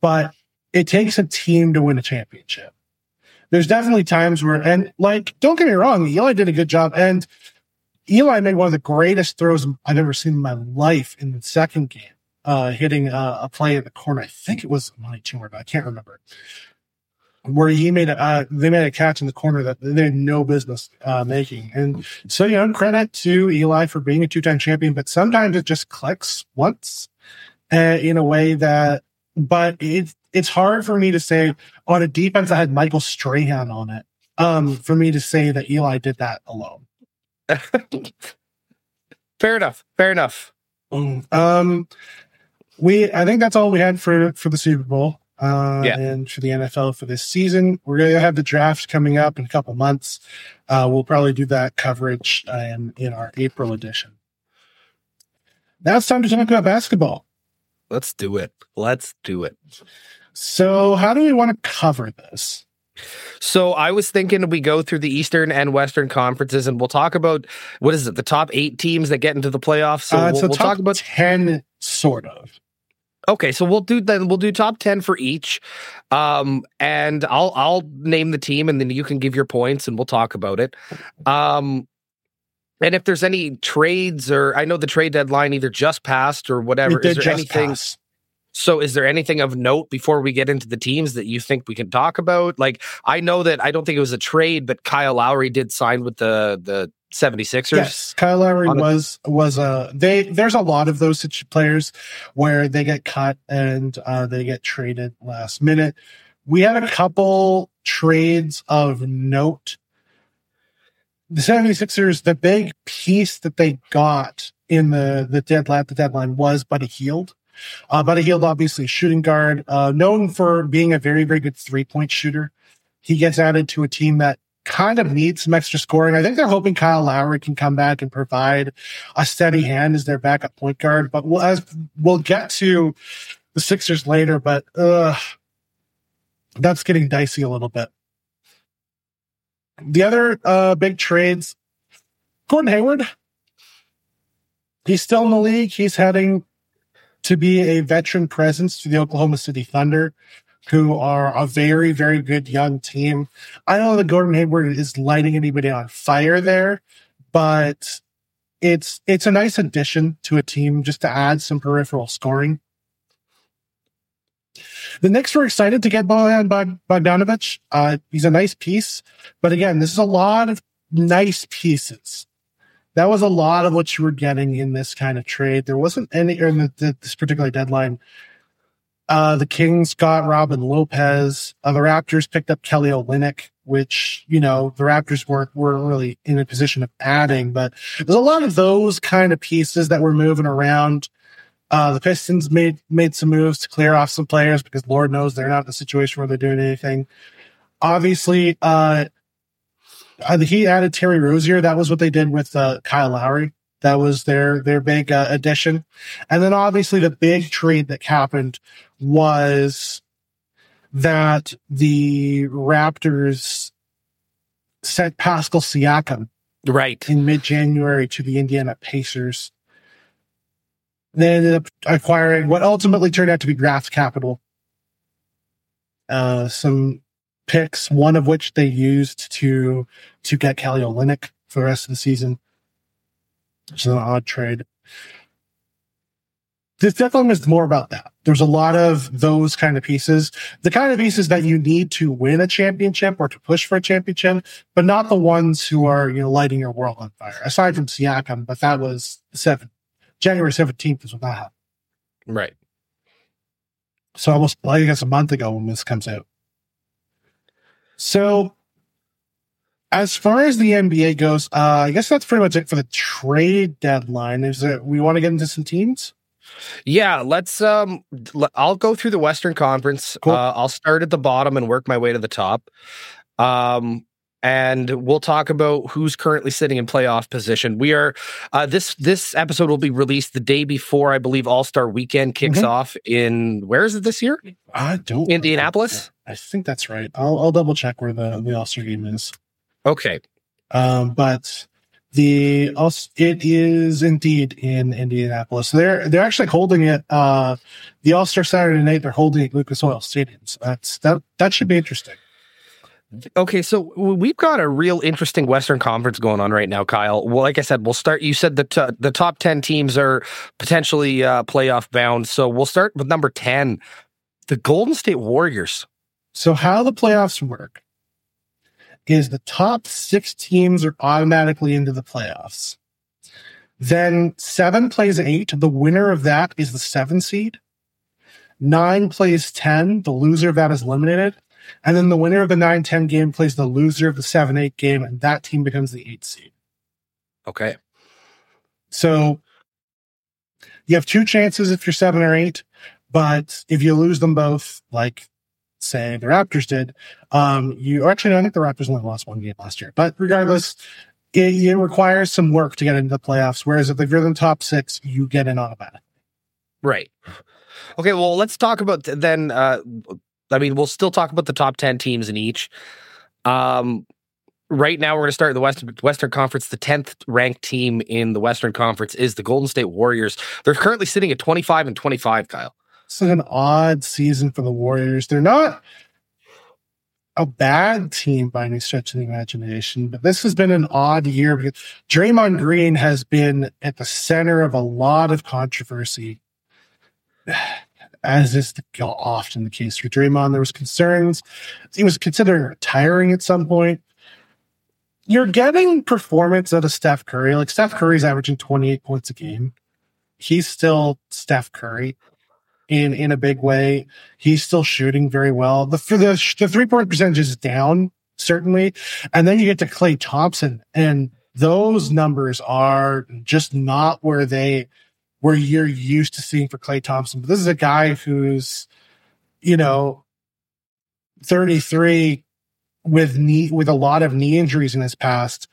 but it takes a team to win a championship. There's definitely times where, and like, don't get me wrong, Eli did a good job, and Eli made one of the greatest throws I've ever seen in my life in the second game, uh, hitting uh, a play at the corner. I think it was Monty Tumor, but I can't remember. Where he made a, uh, they made a catch in the corner that they had no business uh, making. And so, you know, credit to Eli for being a two time champion, but sometimes it just clicks once uh, in a way that, but it, it's hard for me to say on a defense that had Michael Strahan on it, um, for me to say that Eli did that alone. Fair enough. Fair enough. Um, we I think that's all we had for for the Super Bowl. Uh, Yeah. and for the NFL for this season, we're gonna have the draft coming up in a couple months. Uh, we'll probably do that coverage in in our April edition. Now it's time to talk about basketball. Let's do it. Let's do it. So, how do we want to cover this? So I was thinking we go through the Eastern and Western conferences, and we'll talk about what is it, the top eight teams that get into the playoffs. So uh, we'll, we'll talk about. ten, sort of. Okay, so we'll do then. We'll do top ten for each, um, and I'll I'll name the team, and then you can give your points, and we'll talk about it. Um, and if there's any trades, or I know the trade deadline either just passed or whatever. Is there anything? pass. So, is there anything of note before we get into the teams that you think we can talk about? Like, I know that I don't think it was a trade, but Kyle Lowry did sign with the the 76ers. Yes, Kyle Lowry a- was was a they. There's a lot of those players where they get cut and uh, they get traded last minute. We had a couple trades of note. The 76ers, the big piece that they got in the the deadline the deadline was Buddy Hield, Uh, Buddy Hield, obviously, shooting guard, uh, known for being a very, very good three point shooter. He gets added to a team that kind of need some extra scoring. I think they're hoping Kyle Lowry can come back and provide a steady hand as their backup point guard. But we'll, as we'll get to the Sixers later, but uh, that's getting dicey a little bit. The other uh, big trades, Gordon Hayward. He's still in the league. He's heading to be a veteran presence to the Oklahoma City Thunder, who are a very, very good young team. I don't know that Gordon Hayward is lighting anybody on fire there, but it's it's a nice addition to a team just to add some peripheral scoring. The Knicks were excited to get Bojan Bogdanovic. Uh, he's a nice piece, but again, this is a lot of nice pieces. That was a lot of what you were getting in this kind of trade. There wasn't any in the, the, this particular deadline. Uh, the Kings got Robin Lopez. Uh, the Raptors picked up Kelly Olynyk, which you know the Raptors weren't weren't really in a position of adding, but there's a lot of those kind of pieces that were moving around. Uh, the Pistons made made some moves to clear off some players because Lord knows they're not in a situation where they're doing anything. Obviously, uh, uh the added Terry Rozier. That was what they did with uh, Kyle Lowry. That was their their big uh, addition. And then obviously the big trade that happened was that the Raptors sent Pascal Siakam right in mid January to the Indiana Pacers they ended up acquiring what ultimately turned out to be draft capital. Uh, some picks, one of which they used to to get Kelly Olynyk for the rest of the season. Which is an odd trade. This definitely is more about that. There's a lot of those kind of pieces, the kind of pieces that you need to win a championship or to push for a championship, but not the ones who are, you know, lighting your world on fire. Aside from Siakam, but that was seven January 17th is when that happened. Right. So almost, I guess, a month ago when this comes out. So, as far as the NBA goes, uh, I guess that's pretty much it for the trade deadline. Is it, we want to get into some teams? Yeah, let's. Um, I'll go through the Western Conference. Cool. Uh, I'll start at the bottom and work my way to the top. Um, and we'll talk about who's currently sitting in playoff position. We are uh, this this episode will be released the day before I believe All Star Weekend kicks mm-hmm. off in where is it this year? I don't Indianapolis. I think that's right. I'll, I'll double check where the the All Star game is. Okay, um, but the it is indeed in Indianapolis. They're they're actually holding it. Uh, the All Star Saturday night they're holding it Lucas Oil Stadium. So that's that that should be interesting. Okay, so we've got a real interesting Western Conference going on right now, Kyle. Well, like I said, we'll start. You said that uh, the top ten teams are potentially uh, playoff bound, so we'll start with number ten, the Golden State Warriors. So, how the playoffs work is the top six teams are automatically into the playoffs. Then seven plays eight. The winner of that is the seven seed. Nine plays ten. The loser of that is eliminated. And then the winner of the 9 10 game plays the loser of the 7 8 game, and that team becomes the 8 seed. Okay. So you have two chances if you're 7 or 8, but if you lose them both, like say the Raptors did, um, you actually, I think the Raptors only lost one game last year, but regardless, it, it requires some work to get into the playoffs. Whereas if you're in the top six, you get in automatically. Right. Okay, well, let's talk about then uh, I mean, we'll still talk about the top 10 teams in each. Um, right now, we're going to start the Western, Western Conference. The 10th ranked team in the Western Conference is the Golden State Warriors. They're currently sitting at 25 and 25, Kyle. It's an odd season for the Warriors. They're not a bad team by any stretch of the imagination, but this has been an odd year because Draymond Green has been at the center of a lot of controversy as is often the case for Draymond. There was concerns. He was considering retiring at some point. You're getting performance out of Steph Curry. Like Steph Curry's averaging 28 points a game. He's still Steph Curry in in a big way. He's still shooting very well. The the the three point percentage is down certainly, and then you get to Klay Thompson, and those numbers are just not where they where you're used to seeing for Klay Thompson. But this is a guy who's, you know, 33 with knee with a lot of knee injuries in his past.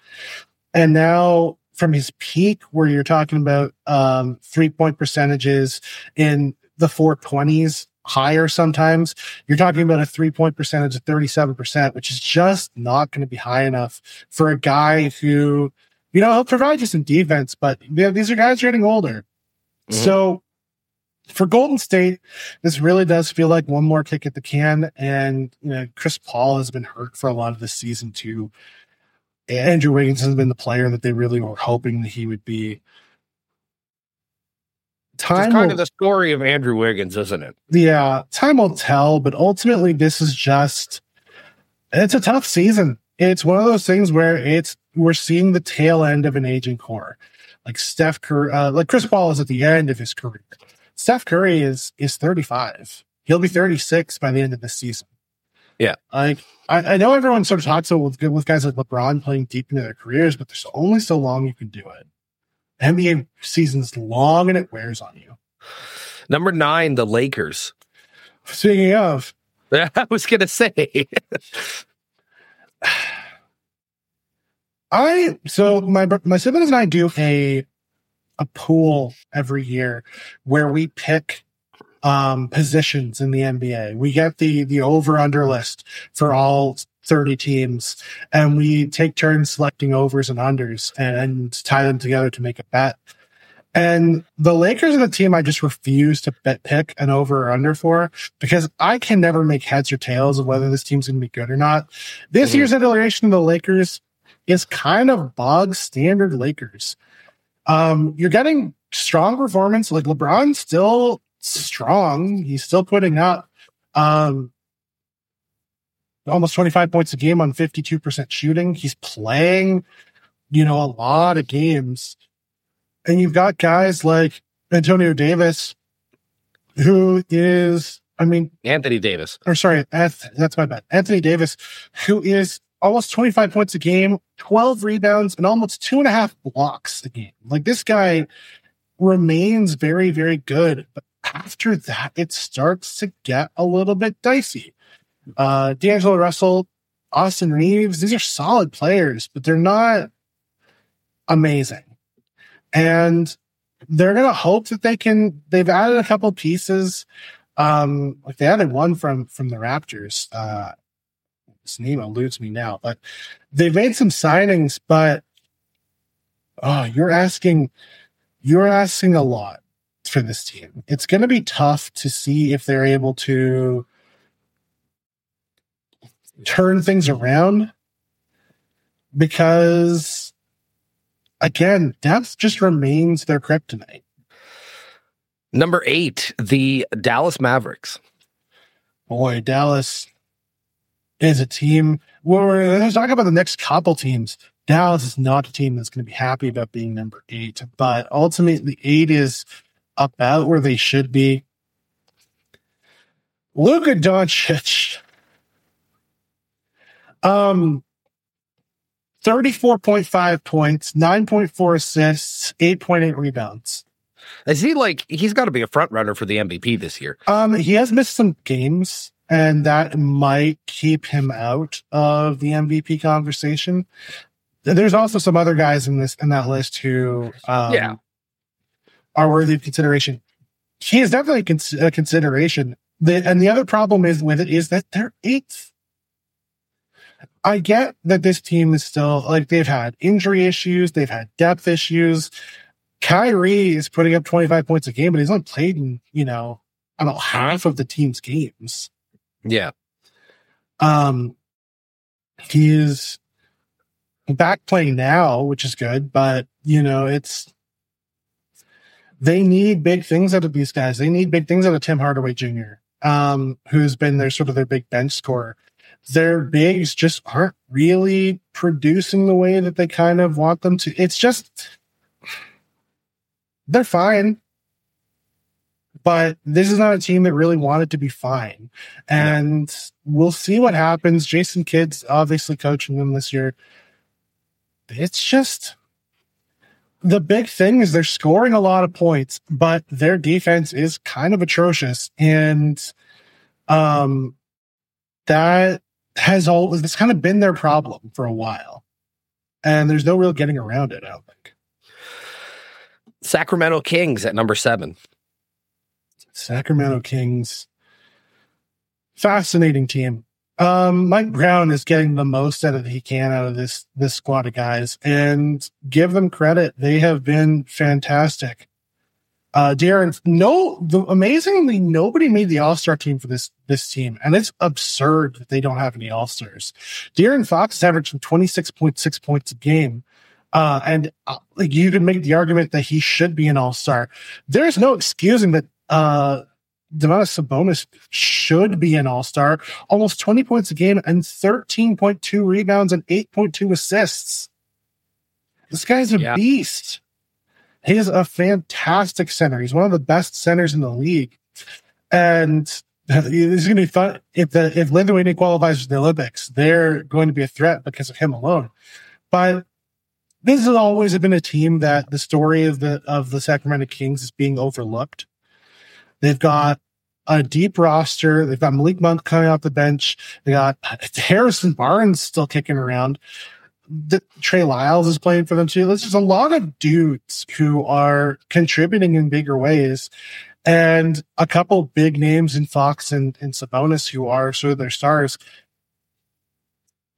And now from his peak where you're talking about um three point percentages in the 420s higher sometimes you're talking about a three point percentage of 37% which is just not going to be high enough for a guy who you know he'll provide you some defense but these are guys getting older. Mhm. so for golden state this really does feel like one more kick at the can and you know chris paul has been hurt for a lot of this season too. Andrew wiggins has been the player that they really were hoping that he would be time kind will- of the story of Andrew Wiggins, isn't it? yeah, time will tell, but ultimately this is just it's a tough season. It's one of those things where it's we're seeing the tail end of an aging core. Like Steph Curry, uh, like Chris Paul is at the end of his career. Steph Curry is is 35. He'll be 36 by the end of this season. Yeah. Like I, I know everyone sort of talks about with, with guys like LeBron playing deep into their careers, but there's only so long you can do it. NBA season's long and it wears on you. Number nine, the Lakers. Speaking of, I was gonna say. I so my my siblings and I do a a pool every year where we pick um positions in the NBA. We get the the over under list for all 30 teams and we take turns selecting overs and unders and, tie them together to make a bet. And the Lakers are the team I just refuse to bet pick an over or under for because I can never make heads or tails of whether this team's going to be good or not. This Mhm. year's iteration of the Lakers is kind of bog standard Lakers. Um, you're getting strong performance. Like LeBron's still strong. He's still putting up um, almost 25 points a game on 52% shooting. He's playing, you know, a lot of games. And you've got guys like Antonio Davis, who is, I mean, Anthony Davis. or sorry, that's my bad. Anthony Davis, who is almost 25 points a game, 12 rebounds, and almost two and a half blocks a game. Like this guy remains very, very good. But after that, it starts to get a little bit dicey. Uh, D'Angelo Russell, Austin Reaves, these are solid players, but they're not amazing. And they're going to hope that they can, they've added a couple pieces. Um, like they added one from, from the Raptors. Uh, his name eludes me now, but they've made some signings, but oh, you're asking, you're asking a lot for this team. It's going to be tough to see if they're able to turn things around because again, depth just remains their kryptonite. Number eight, the Dallas Mavericks. Boy, Dallas is a team. We're let's talk about the next couple teams. Dallas is not a team that's going to be happy about being number eight, but ultimately, eight is about where they should be. Luka Doncic, um, thirty-four point five points, nine point four assists, eight point eight rebounds. Is he like he's got to be a front runner for the MVP this year? Um, he has missed some games, and that might keep him out of the MVP conversation. There's also some other guys in this in that list who, um, Yeah. are worthy of consideration. He is definitely cons- a consideration. The, and the other problem is with it is that they're eighth. I get that this team is still like they've had injury issues, they've had depth issues. Kyrie is putting up 25 points a game, but he's only played in, you know, about half of the team's games. Yeah. Um, he is back playing now, which is good, but you know, it's they need big things out of these guys. They need big things out of Tim Hardaway Jr., um, who's been their sort of their big bench scorer. Their bigs just aren't really producing the way that they kind of want them to. It's just they're fine. But this is not a team that really wanted to be fine. And we'll see what happens. Jason Kidd's obviously coaching them this year. It's just the big thing is they're scoring a lot of points, but their defense is kind of atrocious. And um that has all it's kind of been their problem for a while. And there's no real getting around it, I don't think. Sacramento Kings at number seven. Sacramento Kings. Fascinating team. Um, Mike Brown is getting the most out of he can out of this this squad of guys, and give them credit. They have been fantastic. Uh, De'Aaron, no, the, amazingly, nobody made the All Star team for this this team, and it's absurd that they don't have any All Stars. De'Aaron Fox is averaging twenty six point six points a game, uh, and uh, like you could make the argument that he should be an All Star. There's no excusing that uh, Domantas Sabonis should be an all star, almost 20 points a game and 13.2 rebounds and 8.2 assists. This guy's a Yeah. beast. He is a fantastic center. He's one of the best centers in the league. And it's going to be fun if the if Lithuania qualifies for the Olympics. They're going to be a threat because of him alone. But this has always been a team that the story of the of the Sacramento Kings is being overlooked. They've got a deep roster. They've got Malik Monk coming off the bench. They got Harrison Barnes still kicking around. The, Trey Lyles is playing for them too. There's just a lot of dudes who are contributing in bigger ways. And a couple big names in Fox and, and Sabonis who are sort of their stars.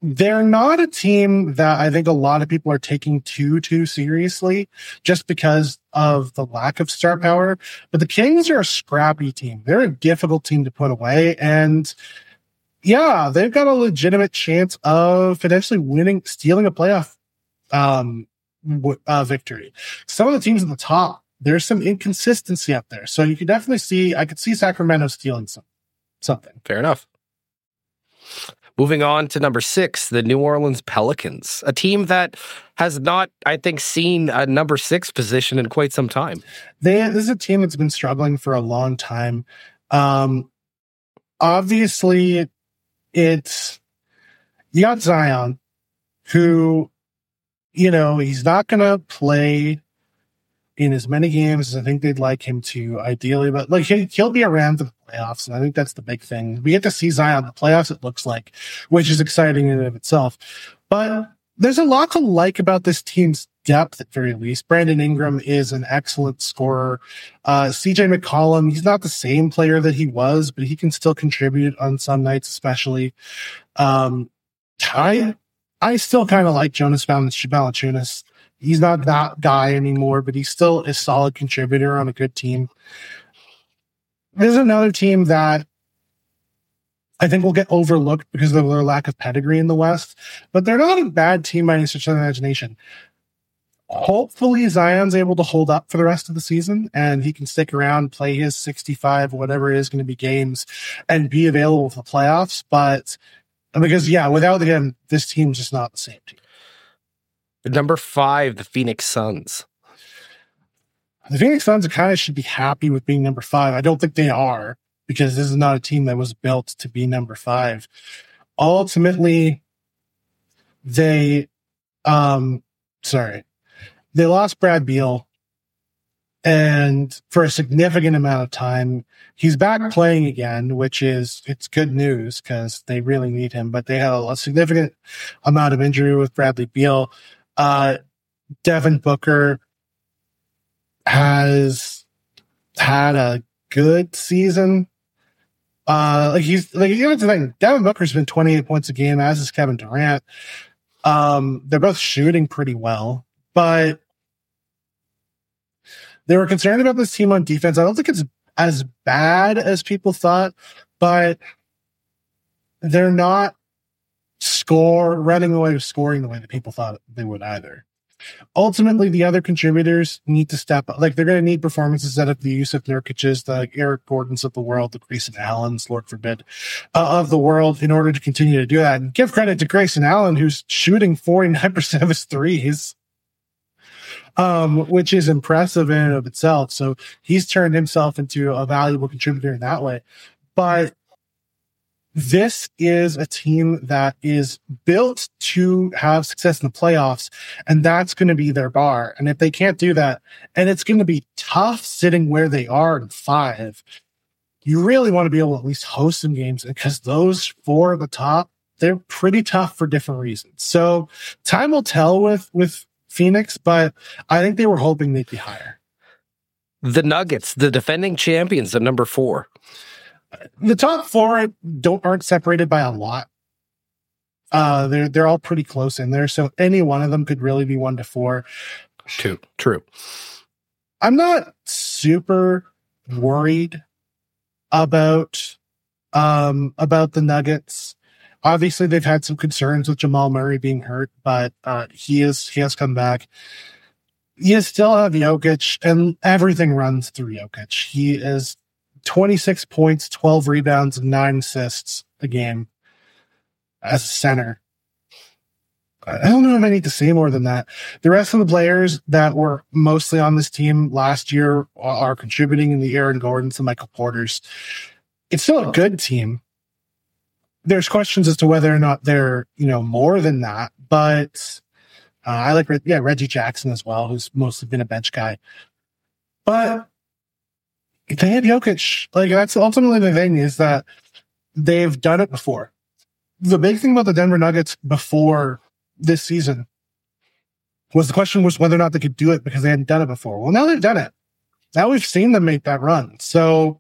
They're not a team that I think a lot of people are taking too, too seriously just because of the lack of star power. But the Kings are a scrappy team. They're a difficult team to put away. And yeah, they've got a legitimate chance of potentially winning, stealing a playoff um, w- uh, victory. Some of the teams at the top, there's some inconsistency up there. So you can definitely see, I could see Sacramento stealing some, something. Fair enough. Moving on to number six, the New Orleans Pelicans, a team that has not, I think, seen a number six position in quite some time. They, this is a team that's been struggling for a long time. Um, obviously, it's you got Zion, who, you know, he's not going to play in as many games as I think they'd like him to, ideally, but like he, he'll be around the playoffs, and I think that's the big thing. We get to see Zion in the playoffs, it looks like, which is exciting in and of itself. But there's a lot to like about this team's depth at very least. Brandon Ingram is an excellent scorer. Uh, CJ McCollum, he's not the same player that he was, but he can still contribute on some nights, especially. Um, I, I still kind of like Jonas Valanciunas. He's not that guy anymore, but he's still a solid contributor on a good team. There's another team that I think will get overlooked because of their lack of pedigree in the West, but they're not a bad team by any stretch of imagination. Hopefully, Zion's able to hold up for the rest of the season and he can stick around, play his 65, whatever it is going to be games, and be available for the playoffs. But because, yeah, without him, this team's just not the same team. Number five, the Phoenix Suns. The Phoenix Suns kind of should be happy with being number five. I don't think they are because this is not a team that was built to be number five. Ultimately, they, um, sorry, they lost Brad Beal and for a significant amount of time, he's back playing again, which is, it's good news because they really need him, but they had a, significant amount of injury with Bradley Beal. Uh, Devin Booker has had a good season. Uh, like he's like the thing. Devin Booker's been 28 points a game, as is Kevin Durant. Um, they're both shooting pretty well, but they were concerned about this team on defense. I don't think it's as bad as people thought, but they're not score running away with scoring the way that people thought they would either. Ultimately, the other contributors need to step up. Like they're going to need performances out of the Yusuf Nurkic's, the Eric Gordons of the world, the Grayson Allens, Lord forbid, uh, of the world in order to continue to do that. And give credit to Grayson Allen, who's shooting 49% of his threes. Um, which is impressive in and of itself. So he's turned himself into a valuable contributor in that way. But this is a team that is built to have success in the playoffs, and that's going to be their bar. And if they can't do that, and it's going to be tough sitting where they are in five, you really want to be able to at least host some games because those four at the top, they're pretty tough for different reasons. So time will tell with with Phoenix, but I think they were hoping they'd be higher. The Nuggets, the defending champions, at number four. The top four don't aren't separated by a lot. Uh, they're they're all pretty close in there, so any one of them could really be one to four. True, true. I'm not super worried about um about the Nuggets. Obviously, they've had some concerns with Jamal Murray being hurt, but uh, he is he has come back. You still have Jokic, and everything runs through Jokic. He is 26 points, 12 rebounds, and nine assists a game as a center. I don't know if I need to say more than that. The rest of the players that were mostly on this team last year are contributing in the Aaron Gordons and Michael Porters. It's still a good team. There's questions as to whether or not they're, you know, more than that, but uh, I like, yeah, Reggie Jackson as well, who's mostly been a bench guy. But they have Jokic. Like that's ultimately the thing is that they've done it before. The big thing about the Denver Nuggets before this season was the question was whether or not they could do it because they hadn't done it before. Well, now they've done it. Now we've seen them make that run. So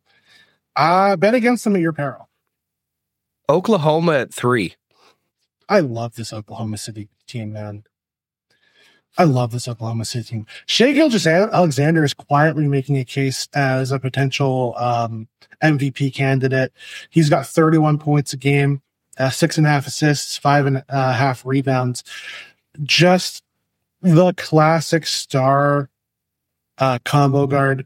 I uh, bet against them at your peril. Oklahoma at three. I love this Oklahoma City team, man. I love this Oklahoma City team. Shai Gilgeous-Alexander is quietly making a case as a potential um, MVP candidate. He's got 31 points a game, uh, six and a half assists, five and a half rebounds. Just the classic star uh, combo guard.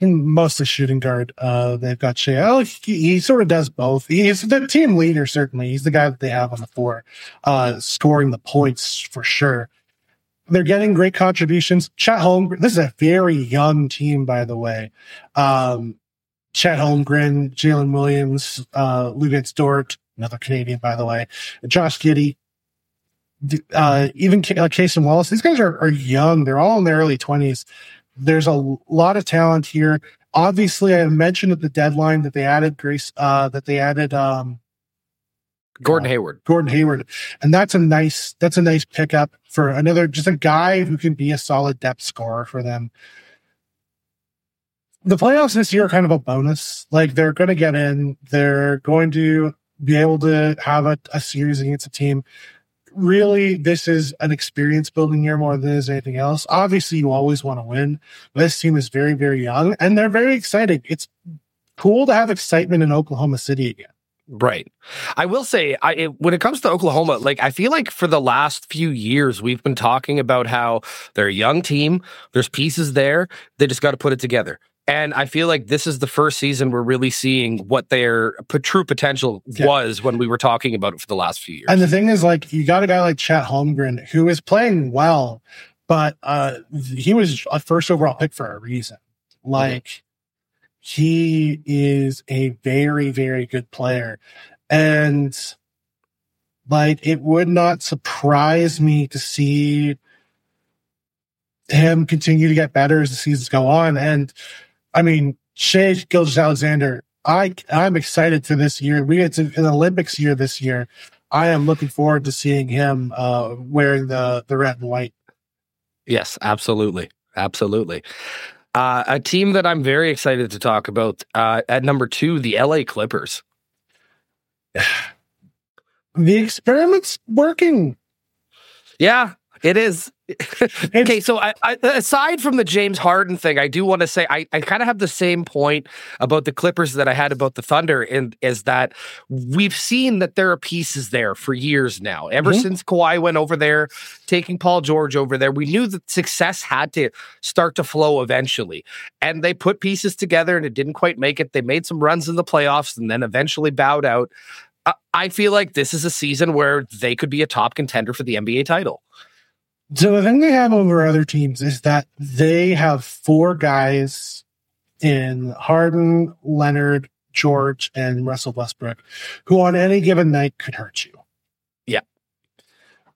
Mostly shooting guard. Uh, they've got Shai. Oh, he, he, sort of does both. He's the team leader, certainly. He's the guy that they have on the floor, uh, scoring the points for sure. They're getting great contributions. Chet Holmgren, this is a very young team, by the way. Um, Chet Holmgren, Jalen Williams, uh, Luguentz Dort, another Canadian, by the way, Josh Giddey, uh, even K- uh, Wallace. These guys are, are young. They're all in their early twenties. There's a lot of talent here. Obviously, I mentioned at the deadline that they added Grace, uh, that they added, um, Gordon Hayward. Gordon Hayward. And that's a nice, that's a nice pickup for another, just a guy who can be a solid depth scorer for them. The playoffs this year are kind of a bonus. Like they're going to get in. They're going to be able to have a, a series against a team. Really, this is an experience building year more than is anything else. Obviously, you always want to win. This team is very, very young and they're very excited. It's cool to have excitement in Oklahoma City again. Right. I will say, I, it, when it comes to Oklahoma, like I feel like for the last few years, we've been talking about how they're a young team. There's pieces there. They just got to put it together. And I feel like this is the first season we're really seeing what their true potential yeah. was when we were talking about it for the last few years. And the thing is, like, you got a guy like Chet Holmgren who is playing well, but uh, he was a first overall pick for a reason. Like, he is a very, very good player. And like, it would not surprise me to see him continue to get better as the seasons go on. And I mean, Shai Gilgeous-Alexander, I, I'm excited for this year. We get an Olympics year this year. I am looking forward to seeing him uh, wearing the, the red and white. Yes, absolutely. Absolutely. Uh, a team that I'm very excited to talk about uh, at number two, the LA Clippers. the experiment's working. Yeah, it is. okay, so I, I, aside from the James Harden thing, I do want to say I, I kind of have the same point about the Clippers that I had about the Thunder, and is that we've seen that there are pieces there for years now. Ever mm-hmm. since Kawhi went over there, taking Paul George over there, we knew that success had to start to flow eventually, and they put pieces together, and it didn't quite make it. They made some runs in the playoffs, and then eventually bowed out. I feel like this is a season where they could be a top contender for the NBA title. So the thing they have over other teams is that they have four guys in Harden, Leonard, George, and Russell Westbrook, who on any given night could hurt you. Yeah.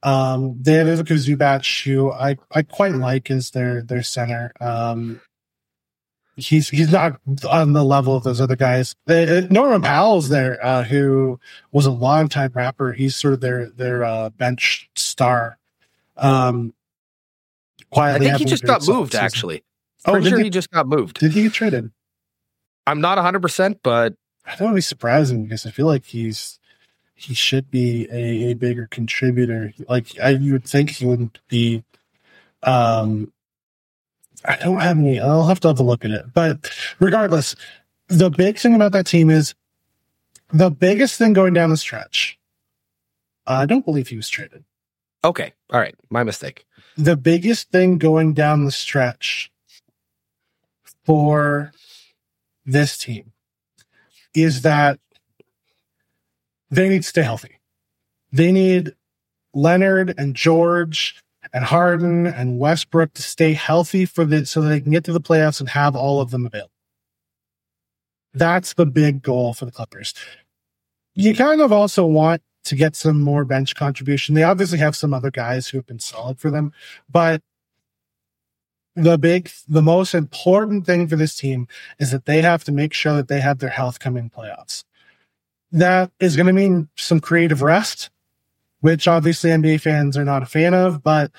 Um, they have Ivica Zubac, who I, I quite like as their their center. Um, he's he's not on the level of those other guys. Uh, Norman Powell's there, uh, who was a longtime Raptor. He's sort of their their uh, bench star. Um, quietly, I think he just got moved, season. actually. Oh, Pretty sure he- he just got moved. Did he get traded? I'm not 100%, but I don't really surprising because I feel like he's he should be a, a bigger contributor. Like I you would think he wouldn't be. Um, I don't have any. I'll have to have a look at it. But regardless, the big thing about that team is the biggest thing going down the stretch. I don't believe he was traded. Okay. All right. My mistake. The biggest thing going down the stretch for this team is that they need to stay healthy. They need Leonard and George and Harden and Westbrook to stay healthy for the so that they can get to the playoffs and have all of them available. That's the big goal for the Clippers. You kind of also want to get some more bench contribution. They obviously have some other guys who have been solid for them, but the big, the most important thing for this team is that they have to make sure that they have their health coming playoffs. That is going to mean some creative rest, which obviously NBA fans are not a fan of. But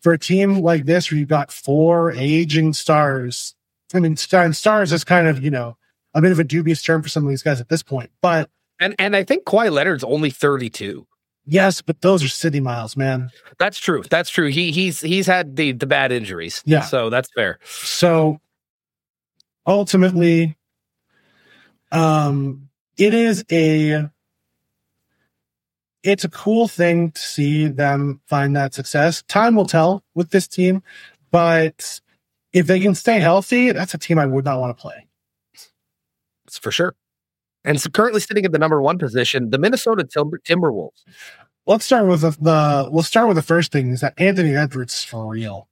for a team like this, where you've got four aging stars, I mean, stars is kind of, you know, a bit of a dubious term for some of these guys at this point. But And and I think Kawhi Leonard's only 32. yes, but those are city miles, man. That's true. That's true. He he's he's had the the bad injuries. Yeah. So that's fair. So ultimately, um, it is a it's a cool thing to see them find that success. Time will tell with this team, but if they can stay healthy, that's a team I would not want to play. It's for sure. And so currently sitting at the number one position, the Minnesota Timber, Timberwolves. Let's start with the, the we'll start with the first thing is that Anthony Edwards is for real.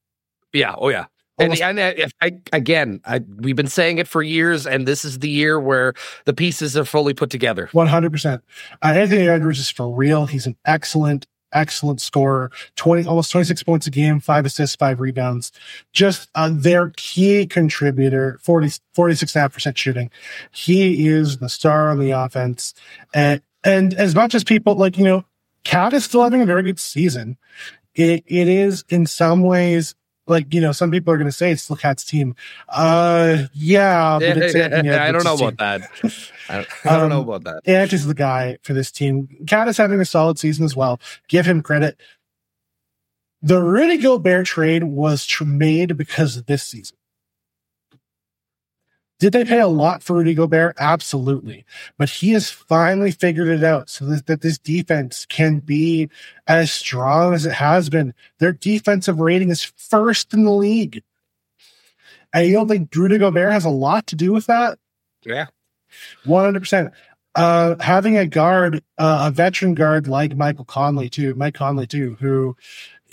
Yeah. Oh yeah. And, Almost- and I, I, again, I, we've been saying it for years, and this is the year where the pieces are fully put together. One hundred percent. Uh, Anthony Edwards is for real. He's an excellent, excellent scorer. Twenty, almost twenty six points a game, five assists, five rebounds. Just uh, their key contributor. 46 percent shooting. He is the star on the offense, and and as much as people like, you know, KAT is still having a very good season. It it is in some ways. Like you know, some people are going to say it's still KAT's team. Uh, yeah, but it's Anthony I don't know about that. I don't, I don't know Um, about that. Ant is the guy for this team. Cat is having a solid season as well. Give him credit. The Rudy Gobert trade was made because of this season. Did they pay a lot for Rudy Gobert? Absolutely. But he has finally figured it out so that, that this defense can be as strong as it has been. Their defensive rating is first in the league. And you don't think Rudy Gobert has a lot to do with that? Yeah. One hundred percent. Uh, having a guard, uh, a veteran guard like Michael Conley too, Mike Conley too, who,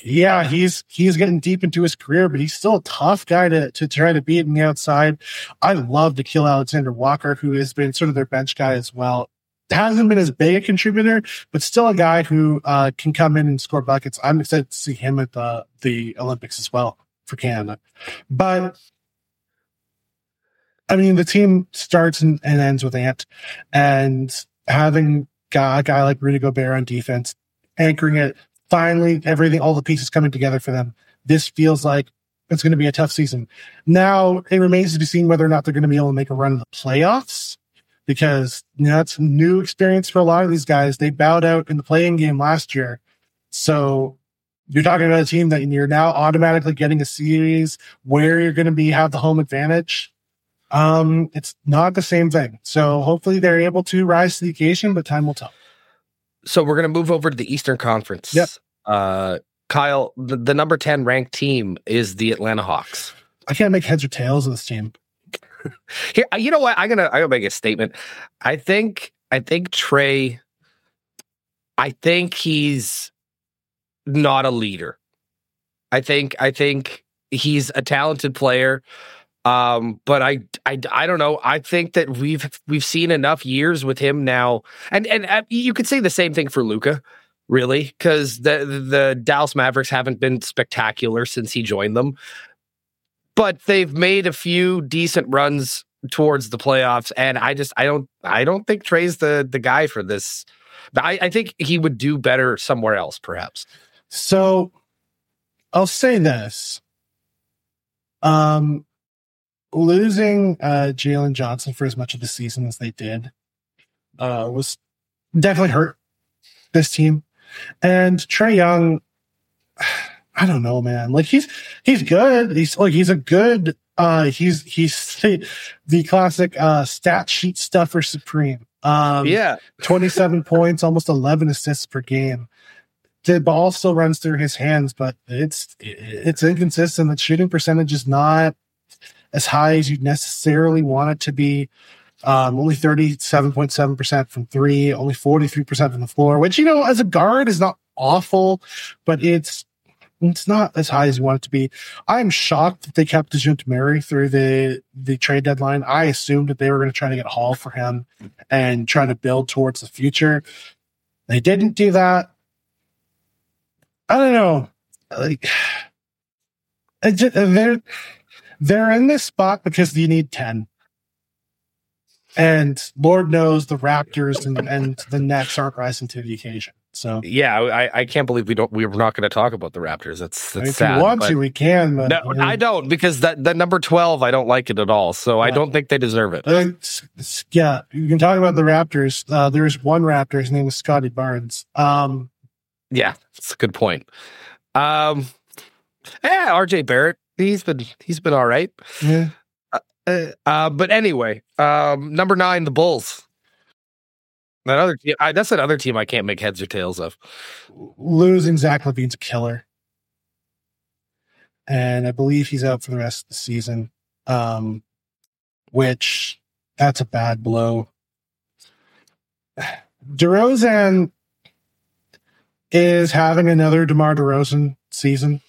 yeah, he's he's getting deep into his career, but he's still a tough guy to to try to beat on the outside. I love Nickeil Alexander-Walker, who has been sort of their bench guy as well. Hasn't been as big a contributor, but still a guy who uh, can come in and score buckets. I'm excited to see him at the the Olympics as well for Canada. But I mean, the team starts and, and ends with Ant, and having a guy like Rudy Gobert on defense, anchoring it. Finally, everything, all the pieces coming together for them. This feels like it's going to be a tough season. Now it remains to be seen whether or not they're going to be able to make a run in the playoffs, because you know, that's new experience for a lot of these guys. They bowed out in the play-in game last year, so you're talking about a team that you're now automatically getting a series where you're going to be have the home advantage um, it's not the same thing. So hopefully they're able to rise to the occasion, but time will tell. So we're going to move over to the Eastern Conference. Yep. Uh, Kyle, the, the number 10 ranked team is the Atlanta Hawks. I can't make heads or tails of this team. Here, you know what? I'm gonna I'm gonna make a statement. I think I think Trae. I think he's not a leader. I think I think he's a talented player. Um, but I, I, I don't know. I think that we've we've seen enough years with him now, and and uh, you could say the same thing for Luka, really, because the the Dallas Mavericks haven't been spectacular since he joined them, but they've made a few decent runs towards the playoffs, and I just I don't I don't think Trae's the the guy for this. I, I think he would do better somewhere else, perhaps. So I'll say this. Um, losing uh, Jalen Johnson for as much of the season as they did uh, was definitely hurt this team. And Trae Young, I don't know, man. Like he's he's good. He's like he's a good. Uh, he's he's the, the classic uh, stat sheet stuffer supreme. Um, yeah, twenty seven points, almost eleven assists per game. The ball still runs through his hands, but it's it's inconsistent. The shooting percentage is not as high as you'd necessarily want it to be. Um, only 37.7% from three, only 43% from the floor, which, you know, as a guard is not awful, but it's, it's not as high as you want it to be. I'm shocked that they kept Dejounte Murray through the, the trade deadline. I assumed that they were going to try to get Hall for him and try to build towards the future. They didn't do that. I don't know. Like, just, they're, they're in this spot because you need 10. And Lord knows the Raptors and, and the Nets aren't rising to the occasion. So yeah, I, I can't believe we don't. We are not going to talk about the Raptors. That's that's if sad. we want to, we can. But, no, I don't because that that number twelve, I don't like it at all. So yeah. I don't think they deserve it. Uh, yeah, you can talk about the Raptors. Uh, there's one Raptor. His name is Scottie Barnes. Um, yeah, that's a good point. Um, yeah, RJ Barrett he's been he's been all right. Yeah. Uh, uh, but anyway, um, number nine, the Bulls. That other team, I, that's another team I can't make heads or tails of. Losing Zach LaVine's a killer, and I believe he's out for the rest of the season. Um, which that's a bad blow. DeRozan is having another DeMar DeRozan season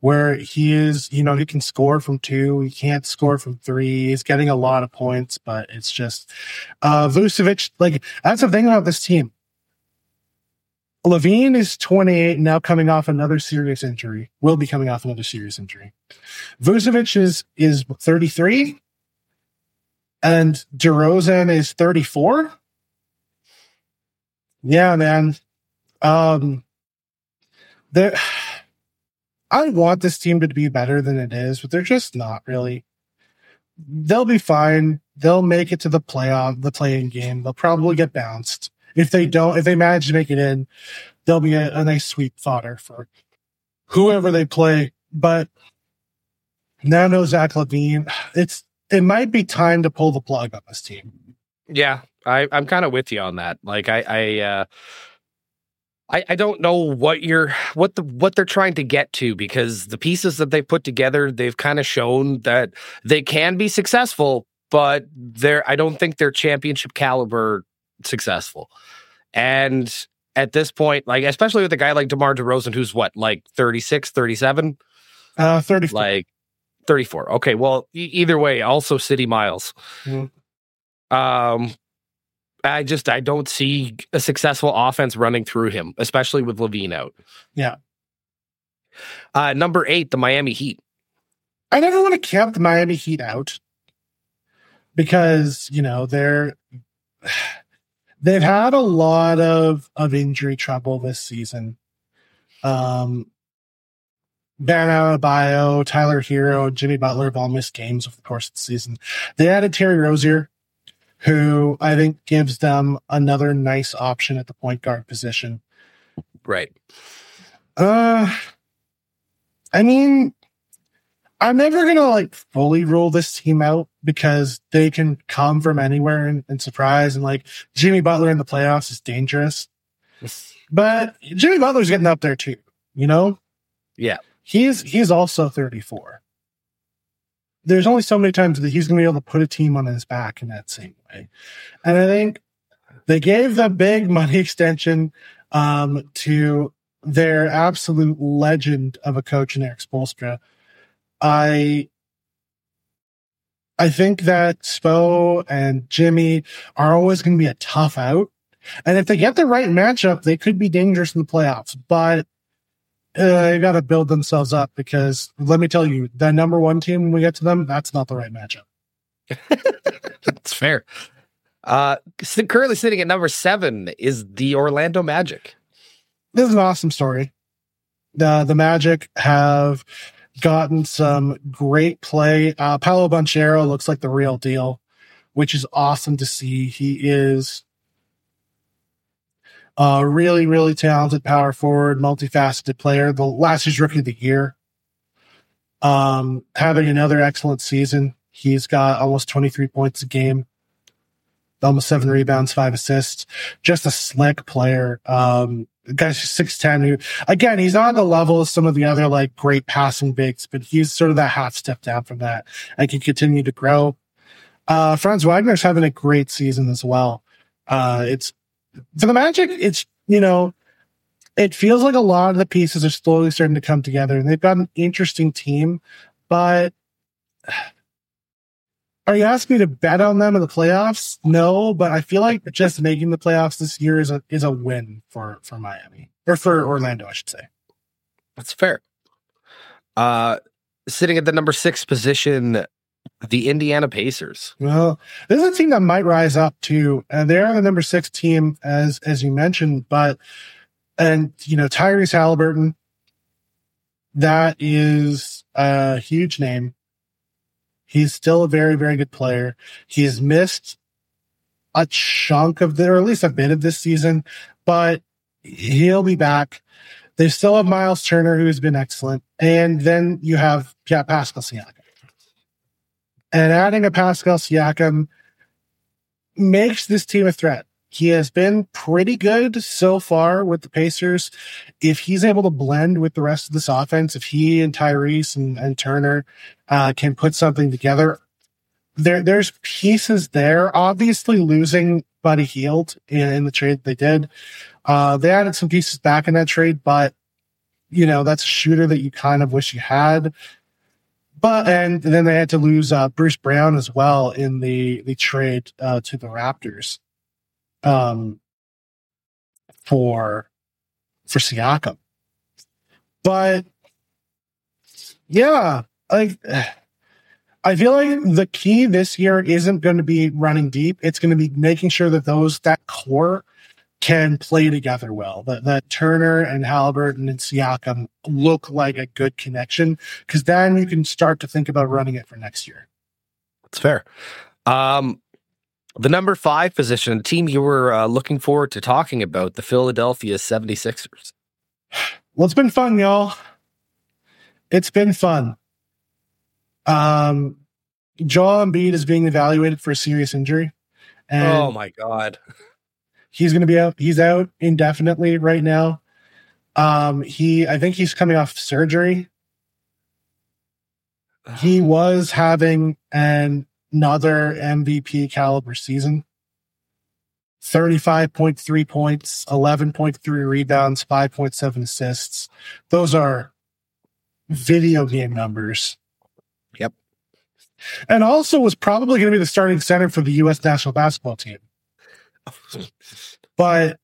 where he is, you know, he can score from two, he can't score from three. He's getting a lot of points, but it's just uh Vucevic, like that's the thing about this team. LaVine is 28 now coming off another serious injury. Will be coming off another serious injury. Vucevic is is 33 and DeRozan is 34. Yeah, man. Um there I want this team to be better than it is, but they're just not really. They'll be fine. They'll make it to the playoff, the play-in game. They'll probably get bounced. If they don't, if they manage to make it in, they'll be a, a nice sweep fodder for whoever they play. But now no Zach LaVine. It's it might be time to pull the plug on this team. Yeah, I, I'm kind of with you on that. Like I, I uh I, I don't know what you're what the what they're trying to get to because the pieces that they've put together, they've kind of shown that they can be successful, but they're I don't think they're championship caliber successful. And at this point, like especially with a guy like DeMar DeRozan, who's what, like 36, 37? Uh 34. Like 34. Okay. Well, e- either way, also City Miles. Mm-hmm. Um I just I don't see a successful offense running through him, especially with LaVine out. Yeah. Uh, number eight, the Miami Heat. I never want to camp the Miami Heat out because you know they're they've had a lot of of injury trouble this season. Um, Bam Adebayo, Tyler Herro, Jimmy Butler have all missed games over the course of the season. They added Terry Rozier, who I think gives them another nice option at the point guard position. Right. Uh, I mean, I'm never gonna like fully rule this team out because they can come from anywhere and, and surprise. And like Jimmy Butler in the playoffs is dangerous, but Jimmy Butler's getting up there too. You know? Yeah. He's he's also 34 there's only so many times that he's going to be able to put a team on his back in that same way. And I think they gave the big money extension um, to their absolute legend of a coach in Erik Spoelstra. I I think that Spo and Jimmy are always going to be a tough out. And if they get the right matchup, they could be dangerous in the playoffs. But they got to build themselves up because let me tell you, the number one team when we get to them, that's not the right matchup. That's fair. Uh, currently sitting at number seven is the Orlando Magic. This is an awesome story. The the Magic have gotten some great play. Uh, Paolo Banchero looks like the real deal, which is awesome to see. He is a really, really talented power forward, multifaceted player. The last year's rookie of the year. Um, having another excellent season. He's got almost 23 points a game, almost seven rebounds, five assists. Just a slick player. Um, guy's six ten. Who again, he's on the level of some of the other like great passing bigs, but he's sort of that half step down from that and can continue to grow. Uh, Franz Wagner's having a great season as well. Uh, it's for the Magic. It's you know, it feels like a lot of the pieces are slowly starting to come together, and they've got an interesting team. But are you asking me to bet on them in the playoffs? No, but I feel like just making the playoffs this year is a is a win for for Miami or for Orlando, I should say. That's fair. Uh, sitting at the number six position, the Indiana Pacers. Well, this is a team that might rise up too. And they're the number six team, as as you mentioned, but and you know Tyrese Haliburton, that is a huge name. He's still a very very good player. He's missed a chunk of the, or at least a bit of this season, but he'll be back. They still have Miles Turner, who's been excellent, and then you have yeah, Pascal Siakam. And adding a Pascal Siakam makes this team a threat. He has been pretty good so far with the Pacers. If he's able to blend with the rest of this offense, if he and Tyrese and, and Turner uh, can put something together, there there's pieces there. Obviously, losing Buddy Hield in, in the trade they did, uh, they added some pieces back in that trade, but you know that's a shooter that you kind of wish you had. But and then they had to lose uh, Bruce Brown as well in the the trade uh, to the Raptors, um, for for Siakam. But yeah, like I feel like the key this year isn't going to be running deep. It's going to be making sure that those that core can play together well. That that Turner and Haliburton and Siakam look like a good connection because then you can start to think about running it for next year. That's fair. Um, the number five position, team you were uh, looking forward to talking about, the Philadelphia 76ers. Well, it's been fun, y'all. It's been fun. Um, Joel Embiid is being evaluated for a serious injury. And oh my god. he's going to be out. He's out indefinitely right now. Um, he, I think he's coming off surgery. He was having an, another MVP caliber season. 35.3 points, 11.3 rebounds, 5.7 assists. Those are video game numbers. Yep. And also was probably going to be the starting center for the U.S. national basketball team. But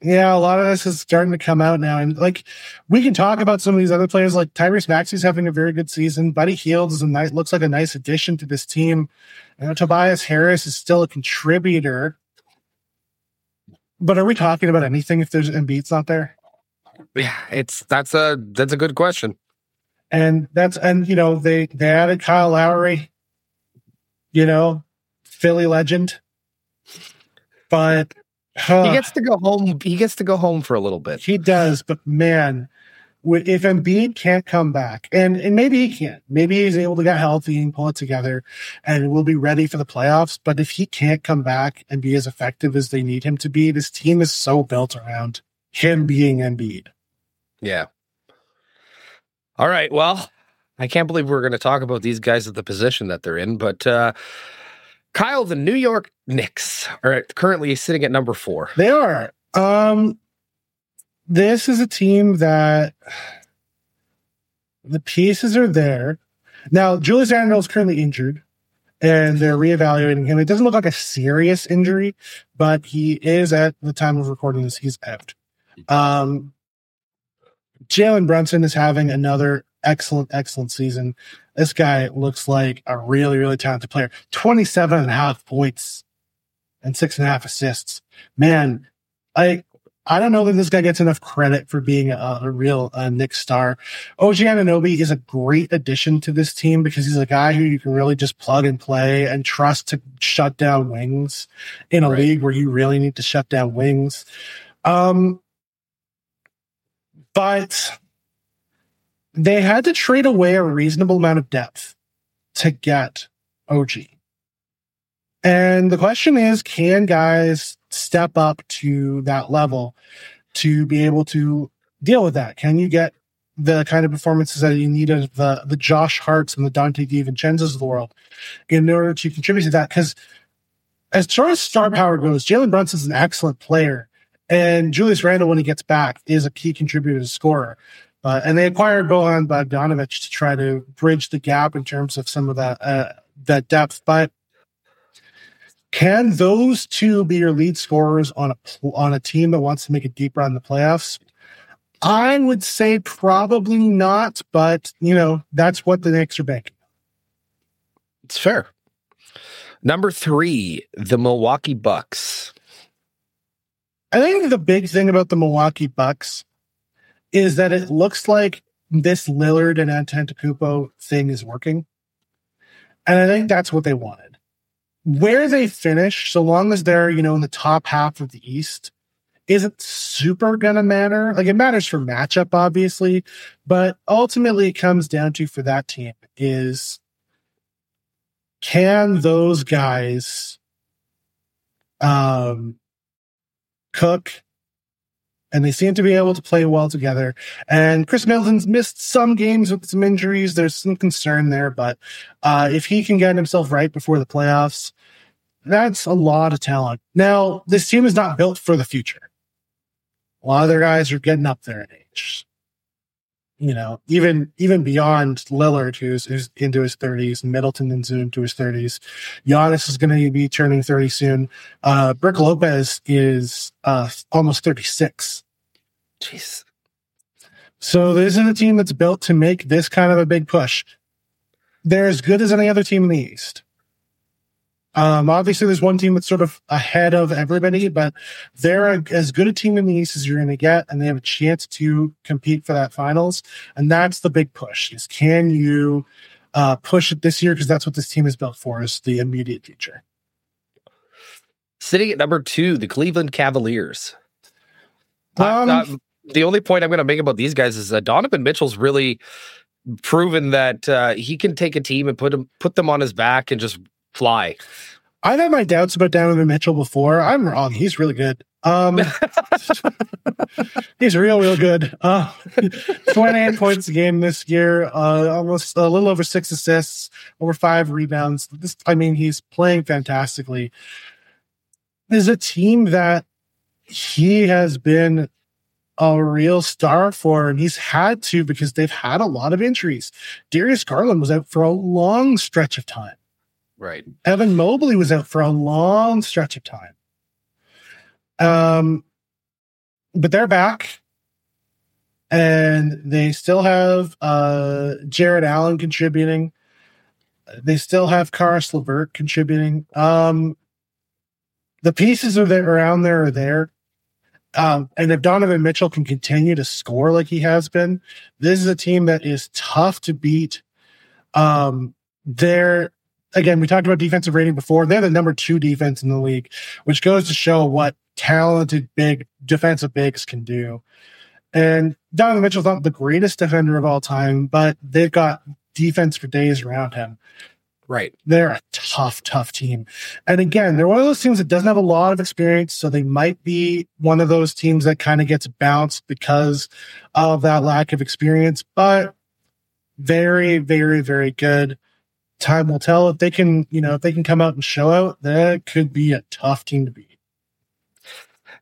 yeah, a lot of this is starting to come out now. And like we can talk about some of these other players, like Tyrese Maxey's having a very good season. Buddy Hield is a nice looks like a nice addition to this team. You know, Tobias Harris is still a contributor. But are we talking about anything if there's Embiid's not there? Yeah, it's that's a that's a good question. And that's and you know, they they added Kyle Lowry, you know, Philly legend. But uh, He gets to go home. He gets to go home for a little bit. He does, but man, if Embiid can't come back, and, and maybe he can't, maybe he's able to get healthy and pull it together and we'll be ready for the playoffs. But if he can't come back and be as effective as they need him to be, this team is so built around him being Embiid. Yeah. All right. Well, I can't believe we're going to talk about these guys at the position that they're in, but uh, Kyle, the New York Knicks are currently sitting at number four. They are. Um, this is a team that the pieces are there. Now, Julius Randle is currently injured, and they're reevaluating him. It doesn't look like a serious injury, but he is at the time of recording this, he's out. Um, Jalen Brunson is having another excellent, excellent season. This guy looks like a really, really talented player. 27 and a half points and six and a half assists. Man, I, I don't know that this guy gets enough credit for being a, a real uh, Knick star. OG Anunoby is a great addition to this team because he's a guy who you can really just plug and play and trust to shut down wings in a Right. league where you really need to shut down wings. Um, but they had to trade away a reasonable amount of depth to get OG. And the question is, can guys step up to that level to be able to deal with that? Can you get the kind of performances that you need of the, the Josh Harts and the Donte DiVincenzo's of the world in order to contribute to that? Because as far as star power goes, Jalen Brunson's an excellent player. And Julius Randle, when he gets back, is a key contributor to scorer. Uh, and they acquired Bojan Bogdanovic to try to bridge the gap in terms of some of that uh, that depth. But can those two be your lead scorers on a on a team that wants to make a deep run in the playoffs? I would say probably not, but you know that's what the Knicks are banking. It's fair. Number three, the Milwaukee Bucks. I think the big thing about the Milwaukee Bucks is that it looks like this Lillard and Antetokounmpo thing is working, and I think that's what they wanted. Where they finish, so long as they're you know in the top half of the East, isn't super gonna matter. Like it matters for matchup, obviously, but ultimately it comes down to for that team is can those guys um cook and they seem to be able to play well together. And Khris Middleton's missed some games with some injuries. There's some concern there, but uh, if he can get himself right before the playoffs, that's a lot of talent. Now, this team is not built for the future. A lot of their guys are getting up there in age. You know, even even beyond Lillard, who's, who's into his 30s, Middleton and Zoom to his 30s. Giannis is going to be turning 30 soon. Uh, Brook Lopez is uh, almost 36. Jeez. So this is a team that's built to make this kind of a big push. They're as good as any other team in the East. Um, obviously, there's one team that's sort of ahead of everybody, but they're a, as good a team in the East as you're going to get, and they have a chance to compete for that finals. And that's the big push: is can you uh, push it this year? Because that's what this team is built for: is the immediate future. Sitting at number two, the Cleveland Cavaliers. Um, uh, the only point I'm going to make about these guys is that Donovan Mitchell's really proven that uh, he can take a team and put them put them on his back and just fly. I've had my doubts about Donovan Mitchell before. I'm wrong. He's really good. Um, he's real, real good. Uh, 28 points a game this year, uh, almost a little over six assists, over five rebounds. This, I mean, he's playing fantastically. There's a team that he has been a real star for, and he's had to because they've had a lot of injuries. Darius Garland was out for a long stretch of time. Right. Evan Mobley was out for a long stretch of time. Um, but they're back, and they still have uh Jarrett Allen contributing. They still have Caris LeVert contributing. Um, the pieces are there around there are there. Um, and if Donovan Mitchell can continue to score like he has been, this is a team that is tough to beat. Um, they're again, we talked about defensive rating before. They're the number two defense in the league, which goes to show what talented big defensive bigs can do. And Donovan Mitchell's not the greatest defender of all time, but they've got defense for days around him. Right. They're a tough, tough team. And again, they're one of those teams that doesn't have a lot of experience. So they might be one of those teams that kind of gets bounced because of that lack of experience, but very, very, very good. Time will tell if they can, you know, if they can come out and show out, that could be a tough team to beat.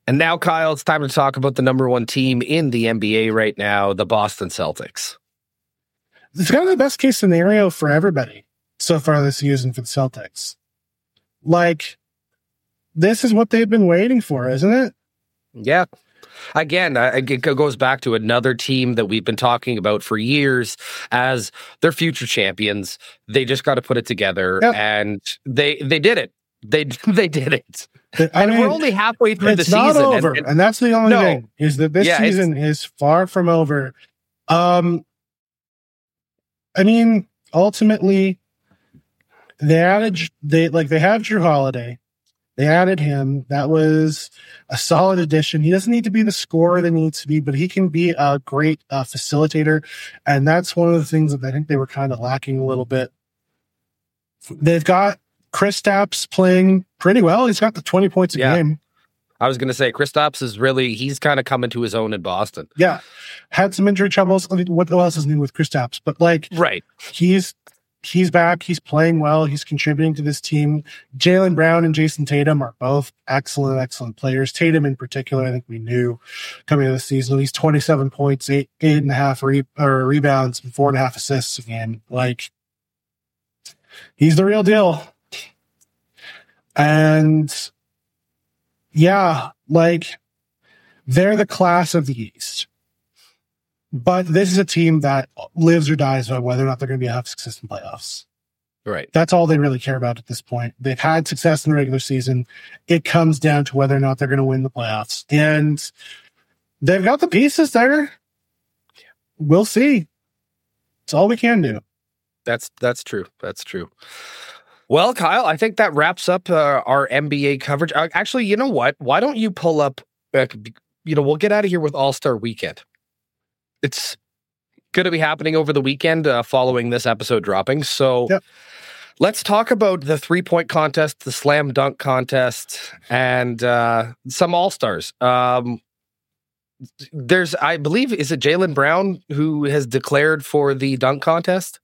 And now, Kyle, it's time to talk about the number one team in the NBA right now, the Boston Celtics. It's kind of the best case scenario for everybody. so far this season for the Celtics. Like, this is what they've been waiting for, isn't it? Yeah. Again, it goes back to another team that we've been talking about for years as their future champions. They just got to put it together, Yep. and they they did it. They they did it. I And mean, we're only halfway through the it's not season. and- over, and- and, that's the only No. thing is that this Yeah, season is far from over. Um, I mean, ultimately, they added they like they have Jrue Holiday. They added him. That was a solid addition. He doesn't need to be the scorer that needs to be, but he can be a great uh, facilitator, and that's one of the things that I think they were kind of lacking a little bit. They've got Kristaps playing pretty well. He's got the twenty points a Yeah. game. I was going to say, Kristaps is really he's kind of coming to his own in Boston. Yeah, had some injury troubles. I mean, what else is new with Kristaps? But like, Right. he's he's back. He's playing well. He's contributing to this team. Jaylen Brown and Jayson Tatum are both excellent, excellent players. Tatum in particular, I think we knew coming into the season. He's twenty seven points, eight eight and a half re- or rebounds, and four and a half assists a game. Like, he's the real deal. And yeah, like they're the class of the East. But this is a team that lives or dies by whether or not they're going to be have success in playoffs. Right. That's all they really care about at this point. They've had success in the regular season. It comes down to whether or not they're going to win the playoffs. And they've got the pieces there. We'll see. It's all we can do. That's that's true. That's true. Well, Kyle, I think that wraps up uh, our NBA coverage. Uh, actually, you know what? Why don't you pull up? Uh, you know, we'll get out of here with All Star Weekend. It's going to be happening over the weekend uh, following this episode dropping. So. Yep. Let's talk about the three point contest, the slam dunk contest, and uh, some all stars. Um, there's, I believe, is it Jaylen Brown who has declared for the dunk contest?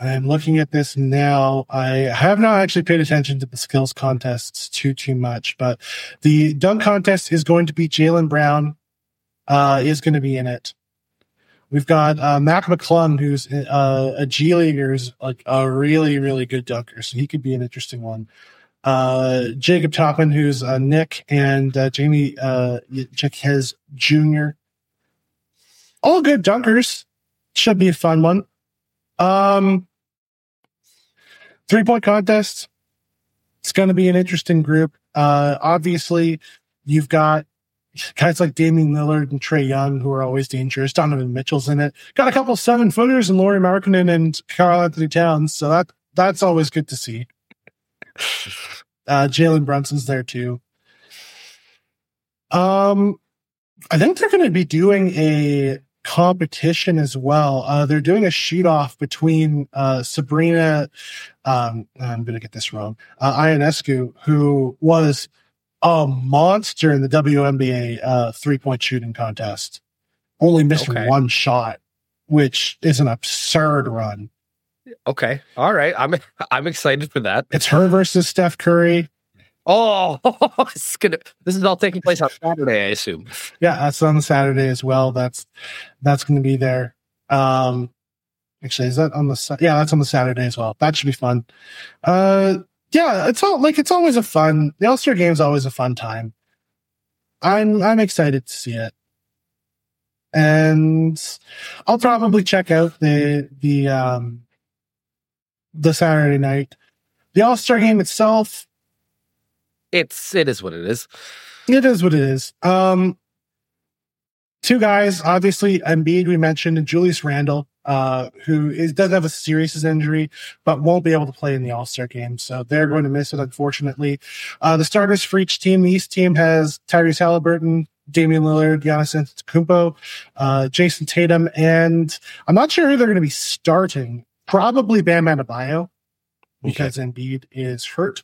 I'm looking at this now. I have not actually paid attention to the skills contests too too much, but the dunk contest is going to be Jaylen Brown uh, is going to be in it. We've got uh, Mac McClung, who's uh, a G leaguer, is like a really really good dunker, so he could be an interesting one. Uh, Jacob Toppin, who's Knick, and uh, Jamie uh, Jaquez Jr. All good dunkers. Should be a fun one. Um, three point contest. It's going to be an interesting group. Uh, obviously, you've got guys like Damian Lillard and Trae Young who are always dangerous. Donovan Mitchell's in it. Got a couple seven footers and Lauri Markkanen and Karl-Anthony Towns. So that that's always good to see. Uh, Jalen Brunson's there too. Um, I think they're going to be doing a competition as well. Uh, they're doing a shoot off between uh, Sabrina. Um, I'm going to get this wrong. Uh, Ionescu, who was a monster in the WNBA uh, three point shooting contest, only missed Okay. one shot, which is an absurd run. Okay. All right. I'm I'm excited for that. It's her versus Steph Curry. Oh, it's gonna. This is all taking place on Saturday, I assume. Yeah, that's on Saturday as well. That's that's going to be there. Um, actually, is that on the yeah? That's on the Saturday as well. That should be fun. Uh, yeah, it's all like it's always a fun. The All Star Game is always a fun time. I'm I'm excited to see it, and I'll probably check out the the um the Saturday night. The All Star Game itself, It's it is what it is. It is what it is. Um, two guys, obviously, Embiid we mentioned, and Julius Randle, uh, who is does have a serious injury, but won't be able to play in the All Star game, so they're going to miss it, unfortunately. Uh, the starters for each team, the East team has Tyrese Haliburton, Damian Lillard, Giannis Antetokounmpo, uh, Jayson Tatum, and I'm not sure who they're going to be starting. Probably Bam Adebayo, because Embiid is hurt.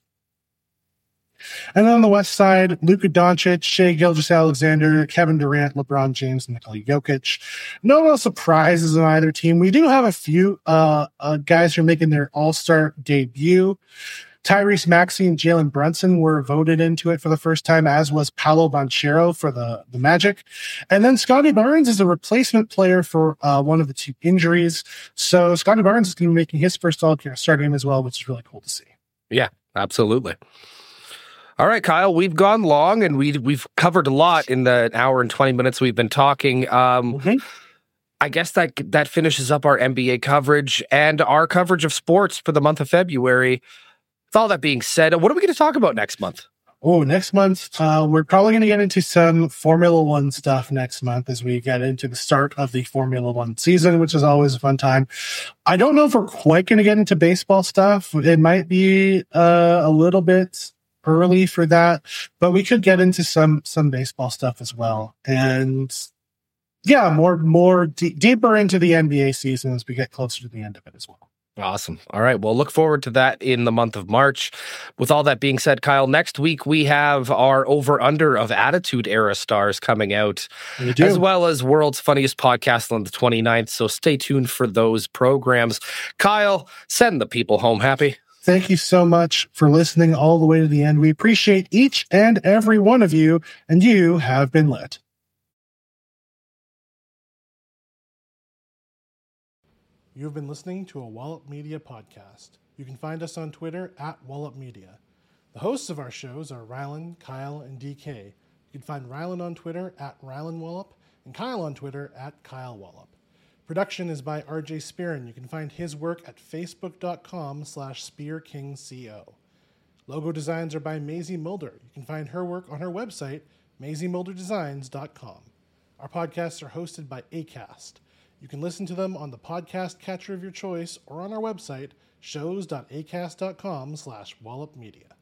And on the west side, Luka Doncic, Shai Gilgeous-Alexander, Kevin Durant, LeBron James, and Nikola Jokic. No real surprises on either team. We do have a few uh, uh, guys who are making their All Star debut. Tyrese Maxey and Jalen Brunson were voted into it for the first time, as was Paolo Banchero for the, the Magic. And then Scottie Barnes is a replacement player for uh, one of the two injuries. So Scottie Barnes is going to be making his first all star game as well, which is really cool to see. Yeah, absolutely. All right, Kyle, we've gone long and we we've covered a lot in the hour and 20 minutes we've been talking. Um, Mhm. I guess that that finishes up our NBA coverage and our coverage of sports for the month of February. With all that being said, what are we going to talk about next month? Oh, next month, uh, we're probably going to get into some Formula One stuff next month as we get into the start of the Formula One season, which is always a fun time. I don't know if we're quite going to get into baseball stuff. It might be uh, a little bit early for that, but we could get into some some baseball stuff as well. And yeah, more more de- deeper into the NBA season as we get closer to the end of it as well. Awesome. All right. Well, look forward to that in the month of March. With all that being said, Kyle, next week we have our over under of Attitude Era stars coming out, as well as World's Funniest Podcast on the 29th. So stay tuned for those programs. Kyle, send the people home happy. Thank you so much for listening all the way to the end. We appreciate each and every one of you, and you have been lit. You have been listening to a Wallop Media podcast. You can find us on Twitter at Wallop Media. The hosts of our shows are Rylan, Kyle, and DK. You can find Rylan on Twitter at Rylan Wallop and Kyle on Twitter at Kyle Wallop. Production is by RJ Spearin. You can find his work at facebook.com slash spearkingco. Logo designs are by Maisie Mulder. You can find her work on her website, maisiemulderdesigns.com. Our podcasts are hosted by ACAST. You can listen to them on the podcast catcher of your choice or on our website, shows.acast.com slash wallop media.